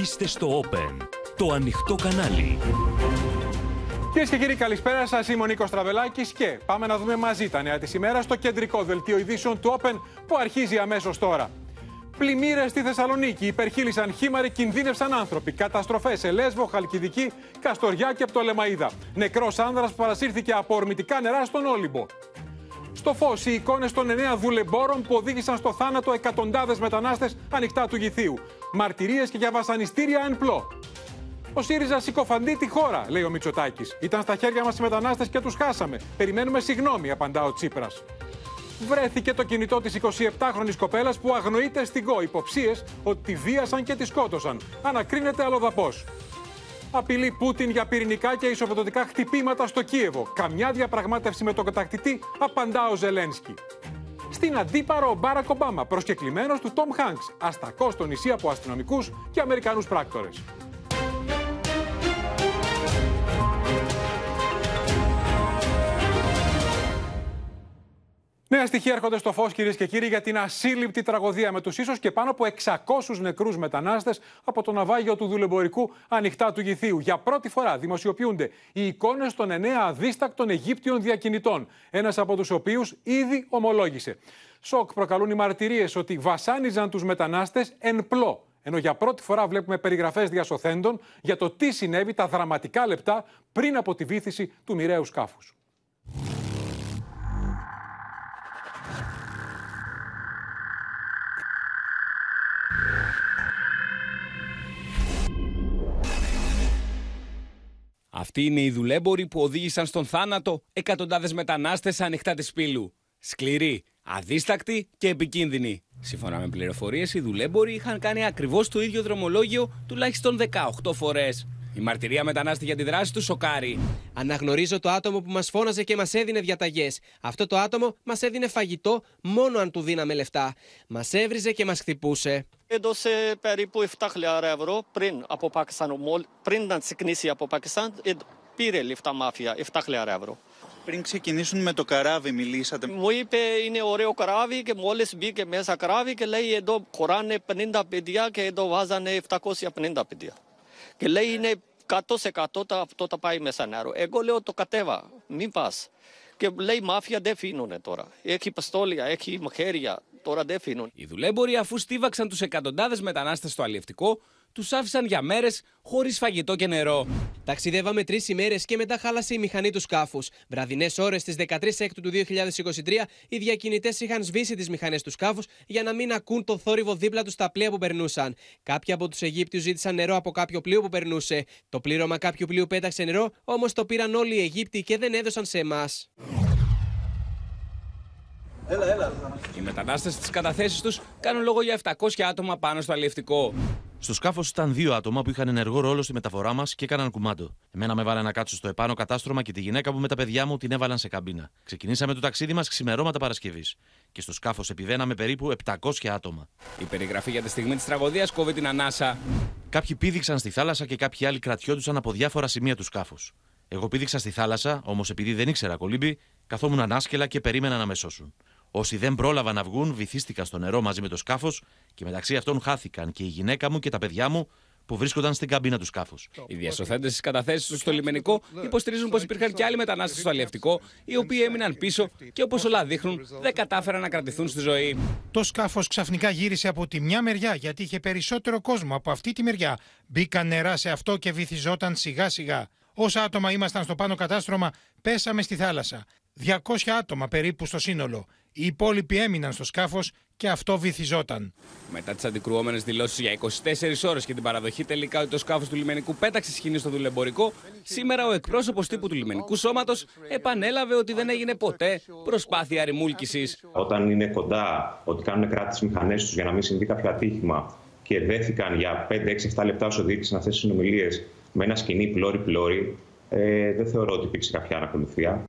Είστε στο Open, το ανοιχτό κανάλι. Κυρίες και κύριοι, καλησπέρα σας. Είμαι ο Νίκος Τραβελάκης και πάμε να δούμε μαζί τα νέα της ημέρας στο κεντρικό δελτίο ειδήσεων του Open που αρχίζει αμέσως τώρα. Πλημμύρες στη Θεσσαλονίκη, υπερχείλησαν χήμαροι, κινδύνευσαν άνθρωποι. Καταστροφές σε Λέσβο, Χαλκιδική, Καστοριά και Πτολεμαίδα. Νεκρός άνδρας που παρασύρθηκε από ορμητικά νερά στον Όλυμπο. Στο φως, οι εικόνες των εννέα δουλεμπόρων που οδήγησαν στο θάνατο εκατοντάδες μετανάστες ανοιχτά του γηθίου. Μαρτυρίες και για βασανιστήρια εν πλώ. Ο ΣΥΡΙΖΑ συκοφαντεί τη χώρα, λέει ο Μητσοτάκης. Ήταν στα χέρια μας οι μετανάστες και τους χάσαμε. Περιμένουμε συγγνώμη, απαντά ο Τσίπρας. Βρέθηκε το κινητό της 27χρονη κοπέλας που αγνοείται στην ΚΟ. Υποψίες ότι τη βίασαν και τη σκότωσαν. Ανακρίνεται αλλοδαπό. Απειλεί Πούτιν για πυρηνικά και ισοπεδωτικά χτυπήματα στο Κίεβο. Καμιά διαπραγμάτευση με τον κατακτητή, απαντά ο Ζελένσκι. Στην αντίπαρο ο Μπάρακ Ομπάμα, προσκεκλημένος του Τόμ Χάνξ, αστακός στο νησί από αστυνομικούς και Αμερικανούς πράκτορες. Νέα στοιχεία έρχονται στο φως, κυρίες και κύριοι, για την ασύλληπτη τραγωδία με τους ίσως και πάνω από 600 νεκρούς μετανάστες από το ναυάγιο του δουλεμπορικού ανοιχτά του Γηθίου. Για πρώτη φορά δημοσιοποιούνται οι εικόνες των εννέα αδίστακτων Αιγύπτιων διακινητών, ένας από τους οποίους ήδη ομολόγησε. Σοκ προκαλούν οι μαρτυρίες ότι βασάνιζαν τους μετανάστες εν πλώ. Ενώ για πρώτη φορά βλέπουμε περιγραφές διασωθέντων για το τι συνέβη τα δραματικά λεπτά πριν από τη βήθηση του μοιραίου σκάφους. Αυτοί είναι οι δουλέμποροι που οδήγησαν στον θάνατο εκατοντάδες μετανάστες ανοιχτά της πύλου. Σκληροί, αδίστακτοι και επικίνδυνοι. Σύμφωνα με πληροφορίες, οι δουλέμποροι είχαν κάνει ακριβώς το ίδιο δρομολόγιο τουλάχιστον 18 φορές. Η μαρτυρία μετανάστη για τη δράση του σοκάρει. Αναγνωρίζω το άτομο που μας φώναζε και μας έδινε διαταγές. Αυτό το άτομο μας έδινε φαγητό μόνο αν του δίναμε λεφτά. Μας έβριζε και μας χτυπούσε. Έδωσε περίπου 7.000 ευρώ πριν από Πακιστάν. Πριν να ξεκινήσει από Πακιστάν, πήρε λεφτά μάφια 7.000 ευρώ. Πριν ξεκινήσουν με το καράβι, μιλήσατε. Μου είπε είναι ωραίο καράβι και μόλις μπήκε μέσα καράβι και λέει εδώ χωράνε 50 παιδιά και εδώ βάζανε 750 παιδιά. Και λέει είναι 100% αυτό θα πάει μέσα νερό. Εγώ λέω το κατέβα, μην πας. Και λέει μάφια δεν φύνουνε τώρα. Έχει παστόλια, έχει μαχαίρια, τώρα δεν φύνουν. Οι δουλέμποροι αφού στίβαξαν τους εκατοντάδες μετανάστες στο αλλιευτικό, τους άφησαν για μέρες χωρίς φαγητό και νερό. Ταξιδεύαμε τρεις ημέρες και μετά χάλασε η μηχανή του σκάφους. Βραδινές ώρες στις 13 Έκτου του 2023, οι διακινητές είχαν σβήσει τις μηχανές τους σκάφους για να μην ακούν το θόρυβο δίπλα τους στα πλοία που περνούσαν. Κάποιοι από τους Αιγύπτιους ζήτησαν νερό από κάποιο πλοίο που περνούσε. Το πλήρωμα κάποιου πλοίου πέταξε νερό, όμως το πήραν όλοι οι Αιγύπτιοι και δεν έδωσαν σε εμάς. Έλα, έλα. Οι μετανάστες στις καταθέσεις τους κάνουν λόγο για 700 άτομα πάνω στο αλλιευτικό. Στο σκάφος ήταν δύο άτομα που είχαν ενεργό ρόλο στη μεταφορά μας και έκαναν κουμάντο. Εμένα με βάλαν να κάτσω στο επάνω κατάστρωμα και τη γυναίκα μου με τα παιδιά μου την έβαλαν σε καμπίνα. Ξεκινήσαμε το ταξίδι μας ξημερώματα Παρασκευής. Και στο σκάφος επιβαίναμε περίπου 700 άτομα. Η περιγραφή για τη στιγμή της τραγωδίας κόβει την ανάσα. Κάποιοι πήδηξαν στη θάλασσα και κάποιοι άλλοι κρατιόντουσαν από διάφορα σημεία του σκάφους. Εγώ πήδηξα στη θάλασσα, όμως επειδή δεν ήξερα κολύμπη, καθόμουν ανάσκελα και περίμενα να με σώσουν. Όσοι δεν πρόλαβαν να βγουν, βυθίστηκαν στο νερό μαζί με το σκάφος και μεταξύ αυτών χάθηκαν και η γυναίκα μου και τα παιδιά μου που βρίσκονταν στην καμπίνα του σκάφους. Οι διασωθέντες στι καταθέσεις τους στο λιμενικό υποστηρίζουν πως υπήρχαν και άλλοι μετανάστες στο αλλιευτικό, οι οποίοι έμειναν πίσω και όπως όλα δείχνουν δεν κατάφεραν να κρατηθούν στη ζωή. Το σκάφος ξαφνικά γύρισε από τη μια μεριά γιατί είχε περισσότερο κόσμο από αυτή τη μεριά. Μπήκαν νερά σε αυτό και βυθιζόταν σιγά σιγά. Όσα άτομα ήμασταν στο πάνω κατάστρωμα, πέσαμε στη θάλασσα. 200 άτομα περίπου στο σύνολο. Οι υπόλοιποι έμειναν στο σκάφος και αυτό βυθιζόταν. Μετά τις αντικρουόμενες δηλώσεις για 24 ώρες και την παραδοχή τελικά ότι το σκάφος του λιμενικού πέταξε σκηνή στο δουλεμπορικό, σήμερα ο εκπρόσωπος τύπου του λιμενικού σώματος επανέλαβε ότι δεν έγινε ποτέ προσπάθεια ρημούλκησης. Όταν είναι κοντά ότι κάνουν κράτη μηχανές τους για να μην συμβεί κάποιο ατύχημα και δέθηκαν για 5-6-7 λεπτά ω διοίκηση αυτές τις συνομιλίες με ένα σκηνή πλώρη-πλώρη, ε, δεν θεωρώ ότι υπήρξε κάποια ανακολουθία.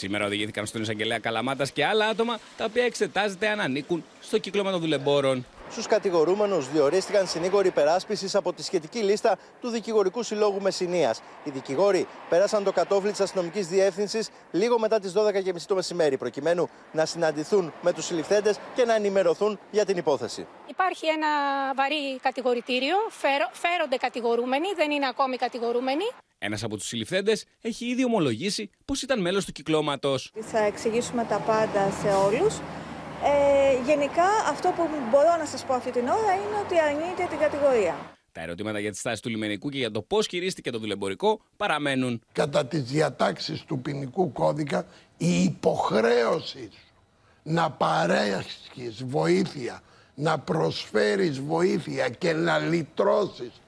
Σήμερα οδηγήθηκαν στον εισαγγελέα Καλαμάτας και άλλα άτομα τα οποία εξετάζεται αν ανήκουν στο κύκλωμα των δουλεμπόρων. Στους κατηγορούμενους διορίστηκαν συνήγοροι υπεράσπιση από τη σχετική λίστα του Δικηγορικού Συλλόγου Μεσσηνίας. Οι δικηγόροι πέρασαν το κατόφλι της αστυνομικής διεύθυνσης λίγο μετά τις 12.30 το μεσημέρι, προκειμένου να συναντηθούν με τους συλληφθέντες και να ενημερωθούν για την υπόθεση. Υπάρχει ένα βαρύ κατηγορητήριο, φέρονται κατηγορούμενοι, δεν είναι ακόμη κατηγορούμενοι. Ένας από τους συλληφθέντες έχει ήδη ομολογήσει πως ήταν μέλος του κυκλώματος. Θα εξηγήσουμε τα πάντα σε όλους. Ε, γενικά, αυτό που μπορώ να σας πω αυτή την ώρα είναι ότι αρνείται την κατηγορία. Τα ερωτήματα για τη στάση του λιμενικού και για το πώς χειρίστηκε το δουλεμπορικό παραμένουν. Κατά τις διατάξεις του ποινικού κώδικα, η υποχρέωση να παρέχεις βοήθεια, να προσφέρεις βοήθεια και να λυτρώσεις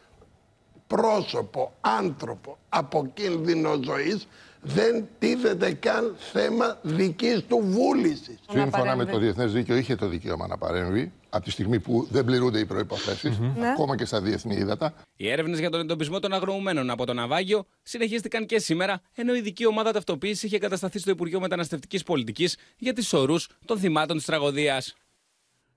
πρόσωπο, άνθρωπο από κίνδυνο ζωής δεν τίθεται καν θέμα δικής του βούλησης. Σύμφωνα με το Διεθνές Δίκαιο είχε το δικαίωμα να παρέμβει από τη στιγμή που δεν πληρούνται οι προϋποθέσεις, Ναι. ακόμα και στα διεθνή ύδατα. Οι έρευνες για τον εντοπισμό των αγροωμένων από το ναυάγιο συνεχίστηκαν και σήμερα, ενώ η ειδική ομάδα ταυτοποίηση είχε κατασταθεί στο Υπουργείο Μεταναστευτικής Πολιτικής για τις ορούς των θυμάτων της τραγωδίας.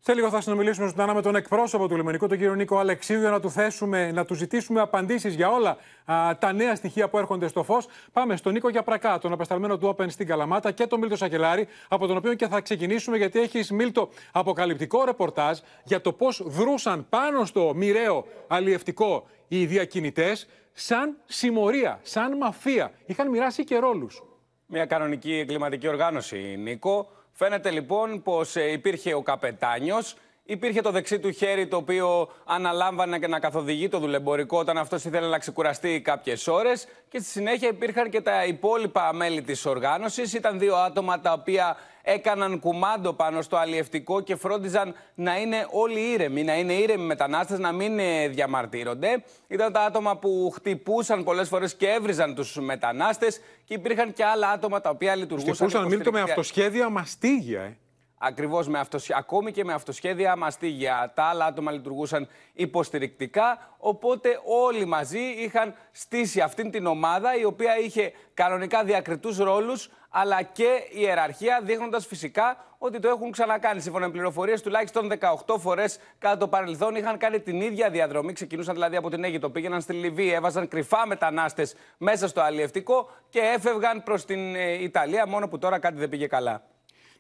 Σε λίγο θα συνομιλήσουμε ζωντανά με τον εκπρόσωπο του λιμενικού, τον κύριο Νίκο Αλεξίου, για να του θέσουμε, να του ζητήσουμε απαντήσεις για όλα α, τα νέα στοιχεία που έρχονται στο φως. Πάμε στον Νίκο Γιαπρακά, τον απεσταλμένο του Open στην Καλαμάτα και τον Μίλτο Σακελάρη, από τον οποίο και θα ξεκινήσουμε, γιατί έχεις Μίλτο αποκαλυπτικό ρεπορτάζ για το πώς δρούσαν πάνω στο μοιραίο αλλιευτικό οι διακινητές σαν συμμορία, σαν μαφία. Είχαν μοιράσει και ρόλους. Μια κανονική εγκληματική οργάνωση, Νίκο. Φαίνεται λοιπόν πως υπήρχε ο καπετάνιος, υπήρχε το δεξί του χέρι το οποίο αναλάμβανε και να καθοδηγεί το δουλεμπορικό όταν αυτός ήθελε να ξεκουραστεί κάποιες ώρες. Και στη συνέχεια υπήρχαν και τα υπόλοιπα μέλη της οργάνωσης. Ήταν δύο άτομα τα οποία έκαναν κουμάντο πάνω στο αλλιευτικό και φρόντιζαν να είναι όλοι ήρεμοι, να είναι ήρεμοι μετανάστες, να μην ε, διαμαρτύρονται. Ήταν τα άτομα που χτυπούσαν πολλές φορές και έβριζαν τους μετανάστες και υπήρχαν και άλλα άτομα τα οποία λειτουργούσαν. Χτυπούσαν Μίλτο με υποστηρικτικά. αυτοσχέδια μαστίγια, ε. Ακριβώς με αυτοσχέ... ακόμη και με αυτοσχέδια μαστίγια. Τα άλλα άτομα λειτουργούσαν υποστηρικτικά. Οπότε όλοι μαζί είχαν στήσει αυτήν την ομάδα η οποία είχε κανονικά διακριτούς ρόλους αλλά και ιεραρχία, δείχνοντας φυσικά ότι το έχουν ξανακάνει. Σύμφωνα με πληροφορίες, τουλάχιστον 18 φορές κατά το παρελθόν είχαν κάνει την ίδια διαδρομή. Ξεκινούσαν δηλαδή από την Αίγυπτο, πήγαιναν στη Λιβύη, έβαζαν κρυφά μετανάστες μέσα στο αλλιευτικό και έφευγαν προς την ε, Ιταλία, μόνο που τώρα κάτι δεν πήγε καλά.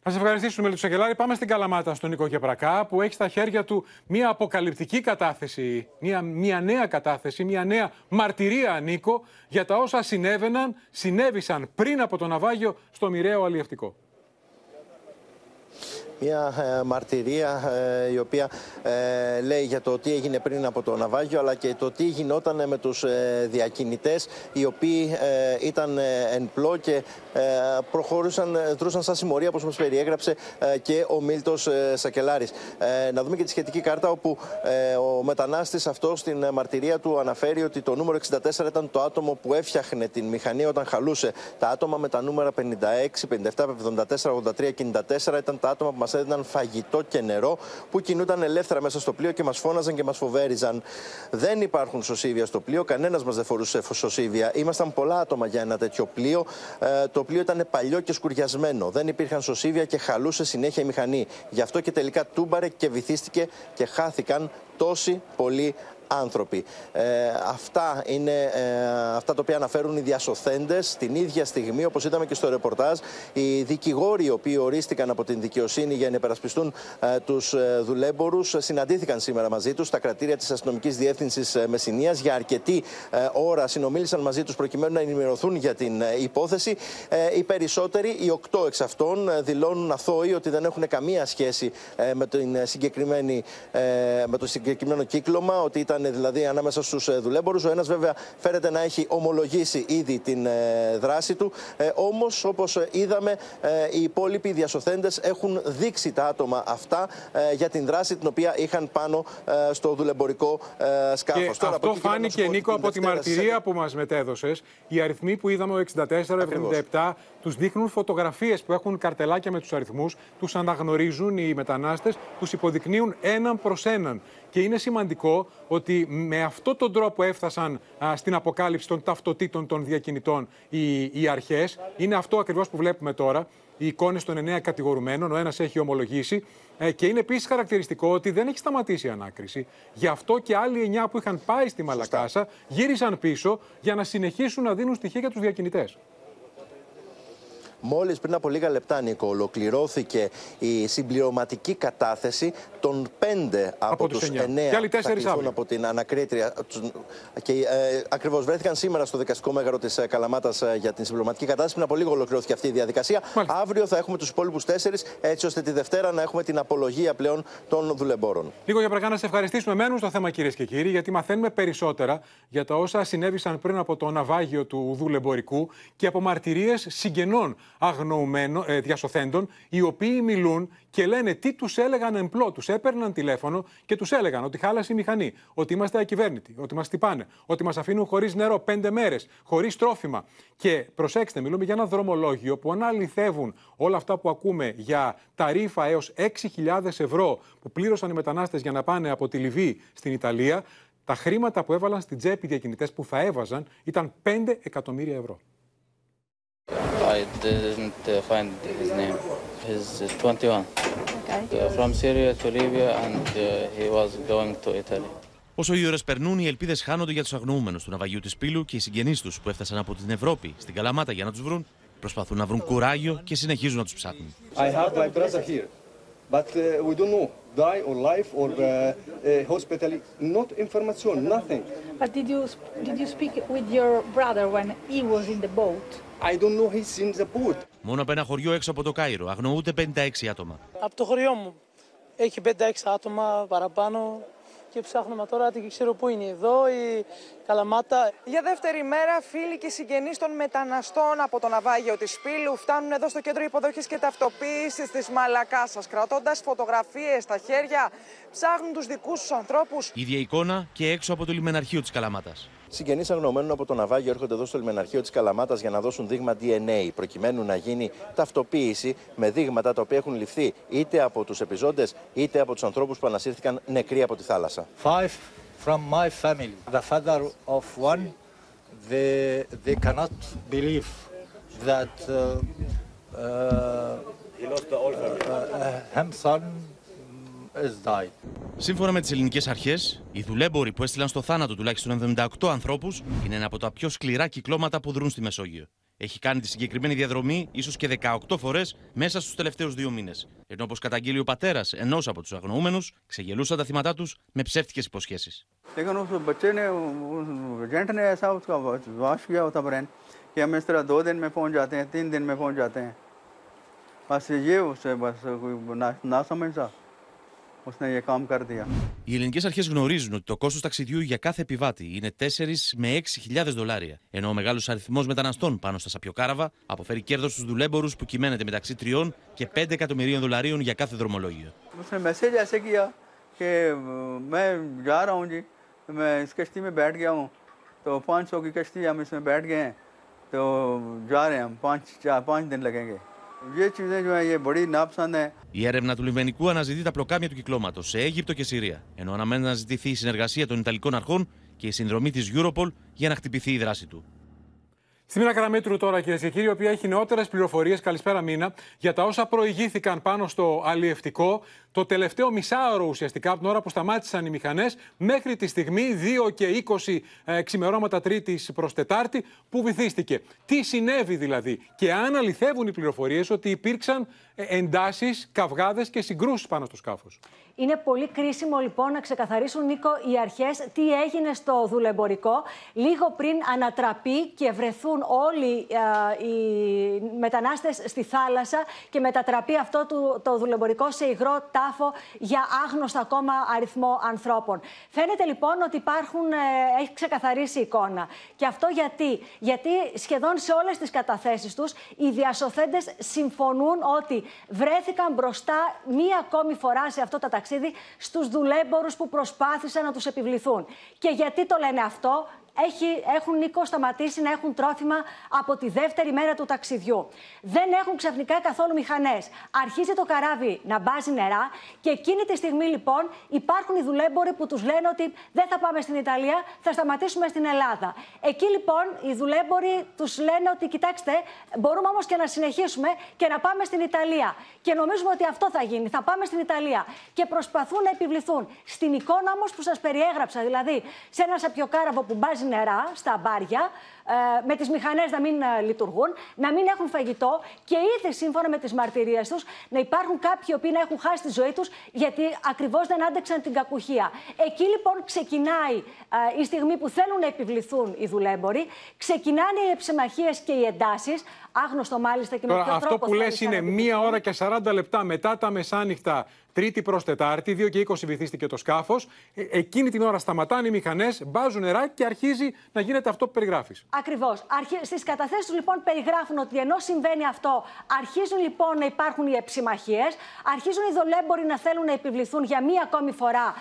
Να σε ευχαριστήσουμε, Μίλτο Σακελάρη. Πάμε στην Καλαμάτα, στον Νίκο Κεπρακά, που έχει στα χέρια του μια αποκαλυπτική κατάθεση, μια, μια νέα κατάθεση, μια νέα μαρτυρία, Νίκο, για τα όσα συνέβαιναν, συνέβησαν πριν από το ναυάγιο στο μοιραίο αλλιευτικό. Μια ε, μαρτυρία ε, η οποία ε, λέει για το τι έγινε πριν από το ναυάγιο αλλά και το τι γινόταν με τους ε, διακινητές οι οποίοι ε, ήταν ε, εν πλώ και ε, προχωρούσαν, ε, δρούσαν σαν συμμορία όπως μας περιέγραψε ε, και ο Μίλτος ε, Σακελάρης. Ε, να δούμε και τη σχετική κάρτα όπου ε, ο μετανάστης αυτός στην ε, μαρτυρία του αναφέρει ότι το νούμερο 64 ήταν το άτομο που έφτιαχνε την μηχανή όταν χαλούσε. Τα άτομα με τα νούμερα 56, 57, 74, 83 και 94 ήταν τα άτομα που μας έδιναν φαγητό και νερό που κινούνταν ελεύθερα μέσα στο πλοίο και μας φώναζαν και μας φοβέριζαν. Δεν υπάρχουν σωσίβια στο πλοίο, κανένας μας δεν φορούσε σωσίβια. Ήμασταν πολλά άτομα για ένα τέτοιο πλοίο. Ε, το πλοίο ήταν παλιό και σκουριασμένο. Δεν υπήρχαν σωσίβια και χαλούσε συνέχεια η μηχανή. Γι' αυτό και τελικά τούμπαρε και βυθίστηκε και χάθηκαν τόσοι πολλοί άνθρωποι. Ε, αυτά είναι ε, αυτά τα οποία αναφέρουν οι διασωθέντες την ίδια στιγμή, όπως είδαμε και στο ρεπορτάζ, οι δικηγόροι οι οποίοι ορίστηκαν από την δικαιοσύνη για να υπερασπιστούν ε, τους ε, δουλέμπορους συναντήθηκαν σήμερα μαζί τους στα κρατήρια της αστυνομικής διεύθυνσης ε, Μεσσηνίας για αρκετή ε, ώρα συνομίλησαν μαζί τους προκειμένου να ενημερωθούν για την ε, υπόθεση. Ε, οι περισσότεροι, οι οκτώ εξ αυτών, ε, δηλώνουν αθώοι ότι δεν έχουν καμία σχέση ε, με, την συγκεκριμένη, ε, με το συγκεκριμένο κύκλωμα, ότι ήταν δηλαδή ανάμεσα στους δουλέμπορους. Ο ένας βέβαια φαίνεται να έχει ομολογήσει ήδη την ε, δράση του. Ε, Όμως, όπως είδαμε, ε, οι υπόλοιποι διασωθέντες έχουν δείξει τα άτομα αυτά ε, για την δράση την οποία είχαν πάνω ε, στο δουλεμπορικό ε, σκάφος. Και αυτό φάνηκε, Νίκο, από τη μαρτυρία που μας μετέδωσες. Οι αριθμοί που είδαμε, ο 64-77, τους δείχνουν φωτογραφίες που έχουν καρτελάκια με τους αριθμούς, τους αναγνωρίζουν οι μετανάστες, τους υποδεικνύουν έναν προς έναν. Και είναι σημαντικό ότι με αυτόν τον τρόπο έφτασαν α, στην αποκάλυψη των ταυτοτήτων των διακινητών οι, οι αρχές. Είναι αυτό ακριβώς που βλέπουμε τώρα. οι εικόνες των εννέα κατηγορουμένων. Ο ένας έχει ομολογήσει. Ε, και είναι επίσης χαρακτηριστικό ότι δεν έχει σταματήσει η ανάκριση. Γι' αυτό και άλλοι εννιά που είχαν πάει στη Μαλακάσα γύρισαν πίσω για να συνεχίσουν να δίνουν στοιχεία για τους διακινητές. Μόλις πριν από λίγα λεπτά, Νίκο, ολοκληρώθηκε η συμπληρωματική κατάθεση των πέντε από, Από τους τους εννιά. εννέα Και άλλοι που θα τέσσερις κληθούν αύριο. από την ανακρίτρια. Τους- Και ε, ακριβώς βρέθηκαν σήμερα στο δικαστικό μέγαρο της ε, Καλαμάτας ε, για την συμπληρωματική κατάθεση. Πριν από λίγο ολοκληρώθηκε αυτή η διαδικασία. Αύριο θα έχουμε τους υπόλοιπους τέσσερις, έτσι ώστε τη Δευτέρα να έχουμε την απολογία πλέον των δουλεμπόρων. Λίγο για πραγά να σε ευχαριστήσουμε. Μένουν στο θέμα, κυρίες και κύριοι, γιατί μαθαίνουμε περισσότερα για τα όσα συνέβησαν πριν από το ναυάγιο του δουλεμπορικού και από μαρτυρίες συγγενών αγνοουμένων, ε, διασωθέντων, οι οποίοι μιλούν και λένε τι τους έλεγαν εμπλό. Τους έπαιρναν τηλέφωνο και τους έλεγαν ότι χάλασε η μηχανή, ότι είμαστε ακυβέρνητοι, ότι μας τυπάνε, ότι μας αφήνουν χωρίς νερό πέντε μέρες, χωρίς τρόφιμα. Και προσέξτε, μιλούμε για ένα δρομολόγιο που αν αληθεύουν όλα αυτά που ακούμε για ταρίφα έως 6.000 ευρώ που πλήρωσαν οι μετανάστες για να πάνε από τη Λιβύη στην Ιταλία, τα χρήματα που έβαλαν στην τσέπη οι διακινητές που θα έβαζαν ήταν 5 εκατομμύρια ευρώ. I didn't uh, find his name. He's uh, 21. Uh, from Syria to Libya and uh, he was going to Italy. Όσο οι ώρε περνούν, οι ελπίδε χάνονται για του αγνοούμενου του ναυαγιού τη Πύλου και οι συγγενεί του που έφτασαν από την Ευρώπη στην Καλαμάτα για να του βρουν, προσπαθούν να βρουν κουράγιο και συνεχίζουν να του ψάχνουν. I have my brother here, but uh, we don't know die or life or uh, uh, hospital. Not information, nothing. But did you did you speak with your brother when he was in the boat? I don't know he's in the boat. Μόνο από ένα χωριό έξω από το Κάιρο αγνοούνται 56 άτομα. Από το χωριό μου. Έχει 5-6 άτομα παραπάνω και ψάχνουμε τώρα τι ξέρω πού είναι εδώ η Καλαμάτα. Για δεύτερη μέρα, φίλοι και συγγενείς των μεταναστών από το ναυάγιο της Πύλου φτάνουν εδώ στο κέντρο υποδοχής και ταυτοποίησης της Μαλακάσας, κρατώντας φωτογραφίες στα χέρια, ψάχνουν τους δικούς τους ανθρώπους. Ίδια εικόνα και έξω από το λιμεναρχείο της Καλαμάτας. Συγγενείς αγνωμένων από το ναυάγιο έρχονται εδώ στο λιμεναρχείο της Καλαμάτας για να δώσουν δείγμα DNA, προκειμένου να γίνει ταυτοποίηση με δείγματα τα οποία έχουν ληφθεί είτε από τους επιζώντες είτε από τους ανθρώπους που ανασύρθηκαν νεκροί από τη θάλασσα. Five from my family. The father of one, they, they cannot believe that uh, uh, he lost the uh, him son is died. Σύμφωνα με τι ελληνικέ αρχέ, οι δουλέμποροι που έστειλαν στο θάνατο τουλάχιστον 78 ανθρώπου είναι ένα από τα πιο σκληρά κυκλώματα που δρούν στη Μεσόγειο. Έχει κάνει τη συγκεκριμένη διαδρομή ίσω και 18 φορέ μέσα στου τελευταίου δύο μήνε. Ενώ όπω καταγγείλει ο πατέρα ενό από του αγνοούμενου, ξεγελούσαν τα θύματα του με ψεύτικε υποσχέσει. लेकिन उस बच्चे ने उस एजेंट ने ऐसा उसका वाश किया होता ब्रेन कि हम इस तरह दो दिन में पहुंच जाते हैं तीन दिन में पहुंच जाते हैं बस ये उसे बस कोई ना, ना समझ सा उसने ये काम कर दिया Οι ελληνικέ αρχέ γνωρίζουν ότι το κόστο ταξιδιού για κάθε επιβάτη είναι 4 με 6.000 δολάρια, ενώ ο μεγάλο αριθμό μεταναστών πάνω στα σαπιοκάραβα αποφέρει κέρδο στου δουλέμπορου που κυμαίνεται μεταξύ 3 και 5 εκατομμυρίων δολαρίων για κάθε δρομολόγιο. उसने मैसेज ऐसे किया कि मैं जा रहा हूँ जी मैं इस कश्ती में बैठ गया हूँ तो पाँच सौ की कश्ती हम इसमें बैठ गए हैं तो जा रहे हैं हम पाँच चार पाँच दिन लगेंगे ये चीज़ें जो हैं ये बड़ी नापसंद हैं Η έρευνα του λιμενικού αναζητεί τα πλοκάμια του κυκλώματο σε Αίγυπτο και Συρία, ενώ αναμένει να ζητηθεί η συνεργασία των Ιταλικών αρχών και η συνδρομή τη Europol για να χτυπηθεί η δράση του. Στη Μίνα Καραμέτρου τώρα, κυρίες και κύριοι, η οποία έχει νεότερες πληροφορίες, καλησπέρα Μίνα, για τα όσα προηγήθηκαν πάνω στο αλλιευτικό το τελευταίο μισάωρο ουσιαστικά από την ώρα που σταμάτησαν οι μηχανές μέχρι τη στιγμή 2 και 20 ε, ξημερώματα Τρίτης προς Τετάρτη που βυθίστηκε. Τι συνέβη δηλαδή; Και αν αληθεύουν οι πληροφορίες ότι υπήρξαν εντάσεις, καυγάδες και συγκρούσεις πάνω στο σκάφος. Είναι πολύ κρίσιμο λοιπόν να ξεκαθαρίσουν, Νίκο, οι αρχές τι έγινε στο δουλεμπορικό λίγο πριν ανατραπεί και βρεθούν όλοι ε, οι μετανάστες στη θάλασσα και μετατραπεί αυτό το, το δουλεμπορικό σε υγρό τάφο για άγνωστο ακόμα αριθμό ανθρώπων. Φαίνεται λοιπόν ότι υπάρχουν, ε, έχει ξεκαθαρίσει η εικόνα. Και αυτό γιατί, γιατί σχεδόν σε όλες τις καταθέσεις τους οι διασωθέντες συμφωνούν ότι βρέθηκαν μπροστά μία ακόμη φορά σε αυτό το ταξίδι ταξίδι στους δουλέμπορους που προσπάθησαν να τους επιβληθούν. Και γιατί το λένε αυτό, έχει, έχουν Νίκο σταματήσει να έχουν τρόφιμα από τη δεύτερη μέρα του ταξιδιού. Δεν έχουν ξαφνικά καθόλου μηχανές. Αρχίζει το καράβι να μπάζει νερά και εκείνη τη στιγμή λοιπόν υπάρχουν οι δουλέμποροι που τους λένε ότι δεν θα πάμε στην Ιταλία, θα σταματήσουμε στην Ελλάδα. Εκεί λοιπόν οι δουλέμποροι τους λένε ότι κοιτάξτε, μπορούμε όμως και να συνεχίσουμε και να πάμε στην Ιταλία. Και νομίζουμε ότι αυτό θα γίνει. Θα πάμε στην Ιταλία. Και προσπαθούν να επιβληθούν. Στην εικόνα όμως που σας περιέγραψα, δηλαδή σε ένα σαπιοκάραβο που μπάζει νερά στα μπάρια, ε, με τις μηχανές να μην ε, λειτουργούν, να μην έχουν φαγητό και ήδη σύμφωνα με τις μαρτυρίες τους να υπάρχουν κάποιοι οποίοι να έχουν χάσει τη ζωή τους γιατί ακριβώς δεν άντεξαν την κακουχία. Εκεί λοιπόν ξεκινάει ε, η στιγμή που θέλουν να επιβληθούν οι δουλέμποροι, ξεκινάνε οι εψεμαχίες και οι εντάσεις. Άγνωστο μάλιστα και με Τώρα, ποιο αυτό τρόπο που λες είναι μία ώρα και 40 λεπτά μετά τα μεσάνυχτα, Τρίτη προς Τετάρτη, 2 και 20 βυθίστηκε το σκάφος. εκείνη την ώρα σταματάνε οι μηχανές, μπάζουν νερά και αρχίζει να γίνεται αυτό που περιγράφεις. Ακριβώς. Στις καταθέσεις του λοιπόν περιγράφουν ότι ενώ συμβαίνει αυτό, αρχίζουν λοιπόν να υπάρχουν οι εψημαχίες, αρχίζουν οι δολέμποροι να θέλουν να επιβληθούν για μία ακόμη φορά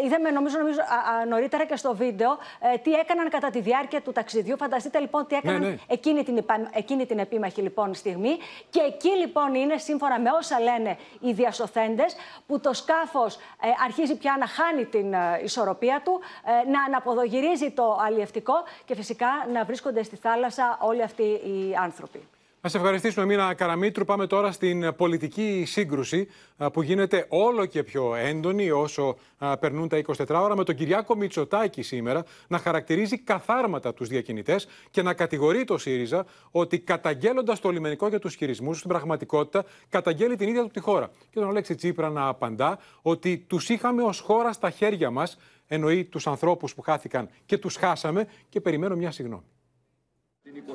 ε, είδαμε, νομίζω, νομίζω α, α, νωρίτερα και στο βίντεο ε, τι έκαναν κατά τη διάρκεια του ταξιδιού. Φανταστείτε λοιπόν τι έκαναν Ναι, ναι. Εκείνη, την, υπα- εκείνη την επίμαχη λοιπόν στιγμή. Και εκεί λοιπόν είναι, σύμφωνα με όσα λένε οι διασωθέντες, που το σκάφος αρχίζει πια να χάνει την ε, ισορροπία του, ε, να αναποδογυρίζει το αλλιευτικό και φυσικά να βρίσκονται στη θάλασσα όλοι αυτοί οι άνθρωποι. Να σε ευχαριστήσουμε, Μίνα Καραμίτρου. Πάμε τώρα στην πολιτική σύγκρουση α, που γίνεται όλο και πιο έντονη όσο α, περνούν τα 24 ώρα με τον Κυριάκο Μητσοτάκη σήμερα να χαρακτηρίζει καθάρματα τους διακινητές και να κατηγορεί το ΣΥΡΙΖΑ ότι καταγγέλλοντας το λιμενικό για τους χειρισμούς στην πραγματικότητα καταγγέλει την ίδια του τη χώρα. Και τον Αλέξη Τσίπρα να απαντά ότι τους είχαμε ως χώρα στα χέρια μας, εννοεί τους ανθρώπους που χάθηκαν και τους χάσαμε και περιμένω μια συγγνώμη.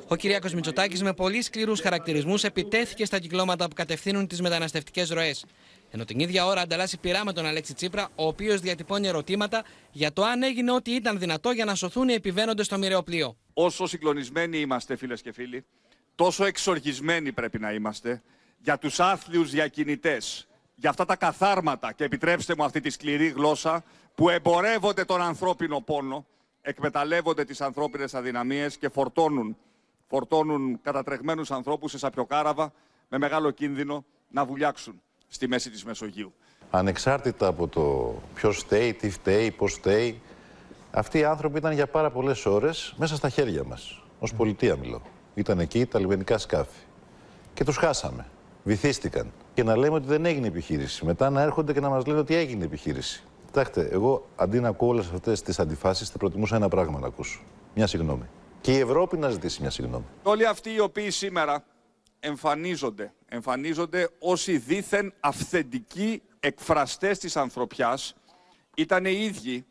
Ο Κυριάκος Μητσοτάκης με πολύ σκληρούς χαρακτηρισμούς επιτέθηκε στα κυκλώματα που κατευθύνουν τις μεταναστευτικές ροές. Ενώ την ίδια ώρα ανταλλάσσει πειρά με τον Αλέξη Τσίπρα, ο οποίος διατυπώνει ερωτήματα για το αν έγινε ό,τι ήταν δυνατό για να σωθούν οι επιβαίνοντες στο μοιραίο πλοίο. Όσο συγκλονισμένοι είμαστε φίλες και φίλοι, τόσο εξοργισμένοι πρέπει να είμαστε για τους άθλιους διακινητές, για αυτά τα καθάρματα και επιτρέψτε μου αυτή τη σκληρή γλώσσα που εμπορεύονται τον ανθρώπινο πόνο, εκμεταλλεύονται τις ανθρώπινες αδυναμίες και φορτώνουν, φορτώνουν κατατρεγμένους ανθρώπους σε σαπιοκάραβα με μεγάλο κίνδυνο να βουλιάξουν στη μέση της Μεσογείου. Ανεξάρτητα από το ποιος φταίει, τι φταίει, πώς φταίει, αυτοί οι άνθρωποι ήταν για πάρα πολλές ώρες μέσα στα χέρια μας. Ω πολιτεία μιλώ. Ήταν εκεί τα λιμενικά σκάφη. Και τους χάσαμε. Βυθίστηκαν. Και να λέμε ότι δεν έγινε επιχείρηση. Μετά να έρχονται και να μας λένε ότι έγινε επιχείρηση. Κοιτάξτε, εγώ αντί να ακούω όλες αυτές τις αντιφάσεις, θα προτιμούσα ένα πράγμα να ακούσω. Μια συγγνώμη. Και η Ευρώπη να ζητήσει μια συγγνώμη. Όλοι αυτοί οι οποίοι σήμερα εμφανίζονται, εμφανίζονται ως οι δίθεν αυθεντικοί εκφραστές της ανθρωπιάς, ήταν οι ίδιοι